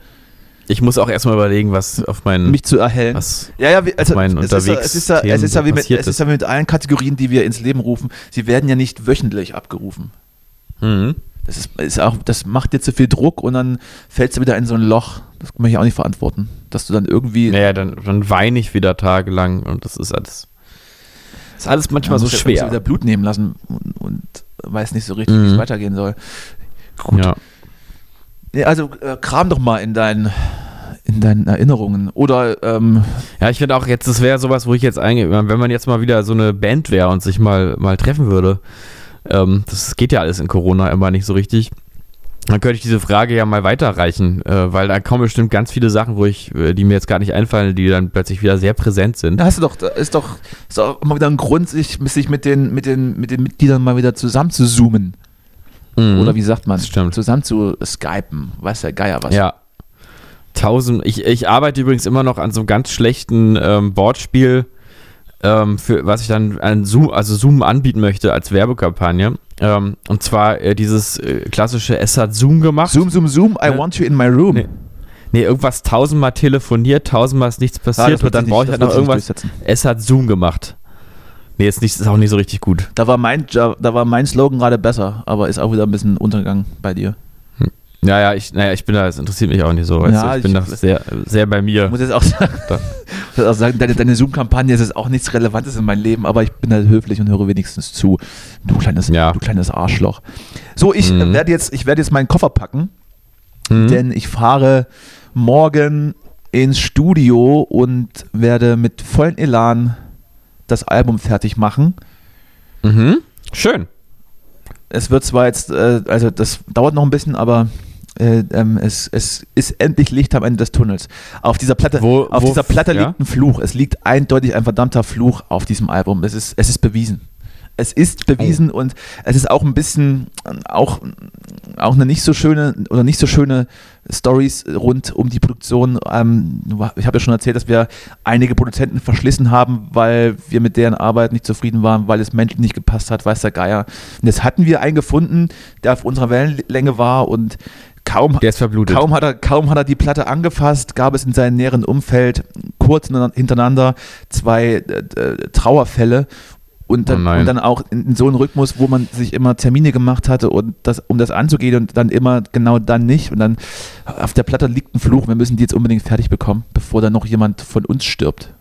Ich muss auch erstmal überlegen, was auf meinen. mich zu erhellen. was, Ja, ja, wie, also meinen es, ist ja, es, ist ja, es, ist ja wie mit, es ist ja wie mit allen Kategorien, die wir ins Leben rufen. Sie werden ja nicht wöchentlich abgerufen. Mhm. Das, ist, ist auch, das macht dir zu viel Druck und dann fällst du wieder in so ein Loch. Das kann man ja auch nicht verantworten. Dass du dann irgendwie. Naja, dann, dann weine ich wieder tagelang und das ist alles. ist alles manchmal so ja- ja schwer. wieder Blut nehmen lassen und, und weiß nicht so richtig, wie Mhm. es weitergehen soll. Gut. Ja. Nee, also äh, kram doch mal in deinen, in deinen Erinnerungen. Oder ähm, ja, ich finde auch jetzt, das wäre sowas, wo ich jetzt eigentlich, wenn man jetzt mal wieder so eine Band wäre und sich mal, mal treffen würde, ähm, das geht ja alles in Corona immer nicht so richtig. Dann könnte ich diese Frage ja mal weiterreichen, äh, weil da kommen bestimmt ganz viele Sachen, wo ich, äh, die mir jetzt gar nicht einfallen, die dann plötzlich wieder sehr präsent sind. da hast du doch, da ist doch, ist doch immer wieder ein Grund, sich, sich mit, den, mit, den, mit den Mitgliedern mal wieder zusammen zu zoomen. Mhm. Oder wie sagt man? Stimmt. Zusammen zu skypen. Weiß der Geier was. Ja. Tausend. Ich, ich arbeite übrigens immer noch an so einem ganz schlechten ähm, Bordspiel, ähm, für was ich dann an Zoom, also Zoom anbieten möchte als Werbekampagne. Ähm, und zwar äh, dieses äh, klassische, es hat Zoom gemacht. Zoom, zoom, zoom, I Ja. want you in my room. Nee. Nee, irgendwas tausendmal telefoniert, tausendmal ist nichts Ah, passiert wird und dann brauche ich halt noch irgendwas. Es hat Zoom gemacht. Nee, ist, nicht, ist auch nicht so richtig gut. Da war mein, da war mein Slogan gerade besser, aber ist auch wieder ein bisschen untergegangen bei dir. Ja, ja, ich, naja, ich bin da, es interessiert mich auch nicht so. Ja, du, ich bin ich- da sehr, sehr bei mir. Ich muss jetzt auch sagen, muss auch sagen deine, deine Zoom-Kampagne ist jetzt auch nichts Relevantes in meinem Leben, aber ich bin halt höflich und höre wenigstens zu. Du kleines, Ja. du kleines Arschloch. So, ich Mhm. werde jetzt, ich werde jetzt meinen Koffer packen, Hm? denn ich fahre morgen ins Studio und werde mit vollem Elan das Album fertig machen. Mhm. Schön. Es wird zwar jetzt, äh, also das dauert noch ein bisschen, aber äh, ähm, es, es ist endlich Licht am Ende des Tunnels. Auf dieser Platte, Wo- auf wo- dieser Platte ja? liegt ein Fluch. Es liegt eindeutig ein verdammter Fluch auf diesem Album. Es ist, es ist bewiesen. Es ist Oh. bewiesen und es ist auch ein bisschen ähm, auch, auch eine nicht so schöne oder nicht so schöne Stories rund um die Produktion. Ähm, ich habe ja schon erzählt, dass wir einige Produzenten verschlissen haben, weil wir mit deren Arbeit nicht zufrieden waren, weil es menschlich nicht gepasst hat, weiß der Geier. Und jetzt hatten wir einen gefunden, der auf unserer Wellenlänge war und kaum. Kaum hat, er, kaum hat er die Platte angefasst, gab es in seinem näheren Umfeld kurz hintereinander zwei äh, äh, Trauerfälle und dann, Oh und dann auch in, in so einem Rhythmus, wo man sich immer Termine gemacht hatte, und das, um das anzugehen und dann immer genau dann nicht. Und dann auf der Platte liegt ein Fluch, wir müssen die jetzt unbedingt fertig bekommen, bevor dann noch jemand von uns stirbt.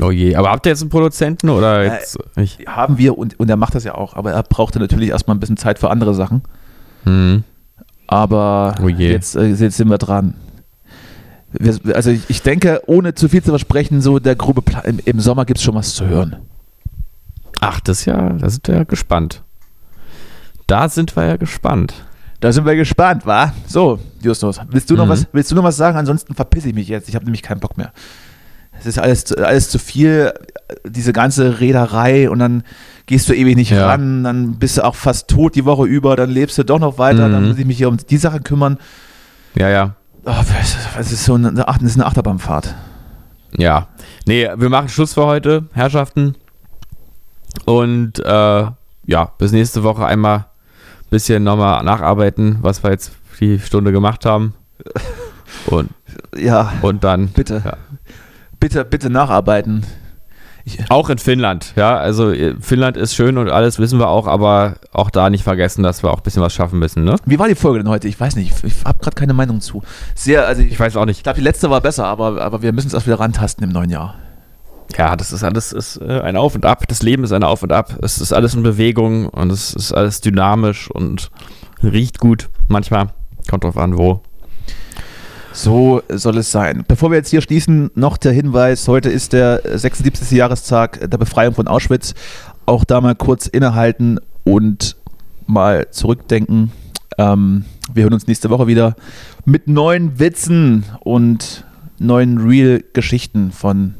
Oh je, aber habt ihr jetzt einen Produzenten oder jetzt nicht? Haben wir und, und er macht das ja auch, aber er brauchte natürlich erstmal ein bisschen Zeit für andere Sachen. Hm. Aber Oh je. jetzt, äh, jetzt sind wir dran. Wir, also ich, ich denke, ohne zu viel zu versprechen, so der grobe Plan, im, im Sommer gibt es schon was zu hören. Ach, das ist ja, da sind wir ja gespannt. Da sind wir ja gespannt. Da sind wir gespannt, wa? So, Justus, willst du noch Mhm. was, willst du noch was sagen? Ansonsten verpiss ich mich jetzt. Ich habe nämlich keinen Bock mehr. Es ist alles, zu- alles zu viel. diese ganze Reederei und dann gehst du ewig nicht Ja. ran, dann bist du auch fast tot die Woche über, dann lebst du doch noch weiter, dann Mhm. muss ich mich hier um die Sachen kümmern. Ja, ja. Oh, es ist so eine, Ach- das ist eine Achterbahnfahrt. Ja. Nee, wir machen Schluss für heute, Herrschaften. Und äh, ja, bis nächste Woche einmal ein bisschen nochmal nacharbeiten, was wir jetzt die Stunde gemacht haben. Und, Ja, und dann bitte. Ja. Bitte, bitte nacharbeiten. Ich, auch in Finnland. Ja, also äh, Finnland ist schön und alles wissen wir auch, aber auch da nicht vergessen, dass wir auch ein bisschen was schaffen müssen, ne? wie war die Folge denn heute? Ich weiß nicht. Ich, ich habe gerade keine Meinung zu. Sehr, also ich, Ich weiß auch nicht. ich glaube, die letzte war besser, aber, aber wir müssen es erst wieder rantasten im neuen Jahr. Ja, das ist alles ist äh, ein Auf und Ab. Das Leben ist ein Auf und Ab. Es ist alles in Bewegung und es ist alles dynamisch und riecht gut. Manchmal kommt drauf an, wo. So soll es sein. Bevor wir jetzt hier schließen, noch der Hinweis, heute ist der 76. Jahrestag der Befreiung von Auschwitz. Auch da mal kurz innehalten und mal zurückdenken. Ähm, wir hören uns nächste Woche wieder mit neuen Witzen und neuen Real-Geschichten von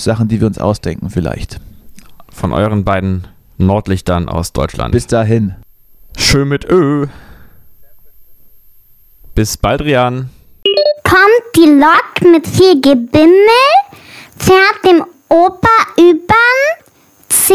Sachen, die wir uns ausdenken vielleicht. Von euren beiden Nordlichtern aus Deutschland. Bis dahin. schön mit Ö. Bis bald, Rian. Kommt die Lok mit viel Gebimmel, fährt dem Opa übern C.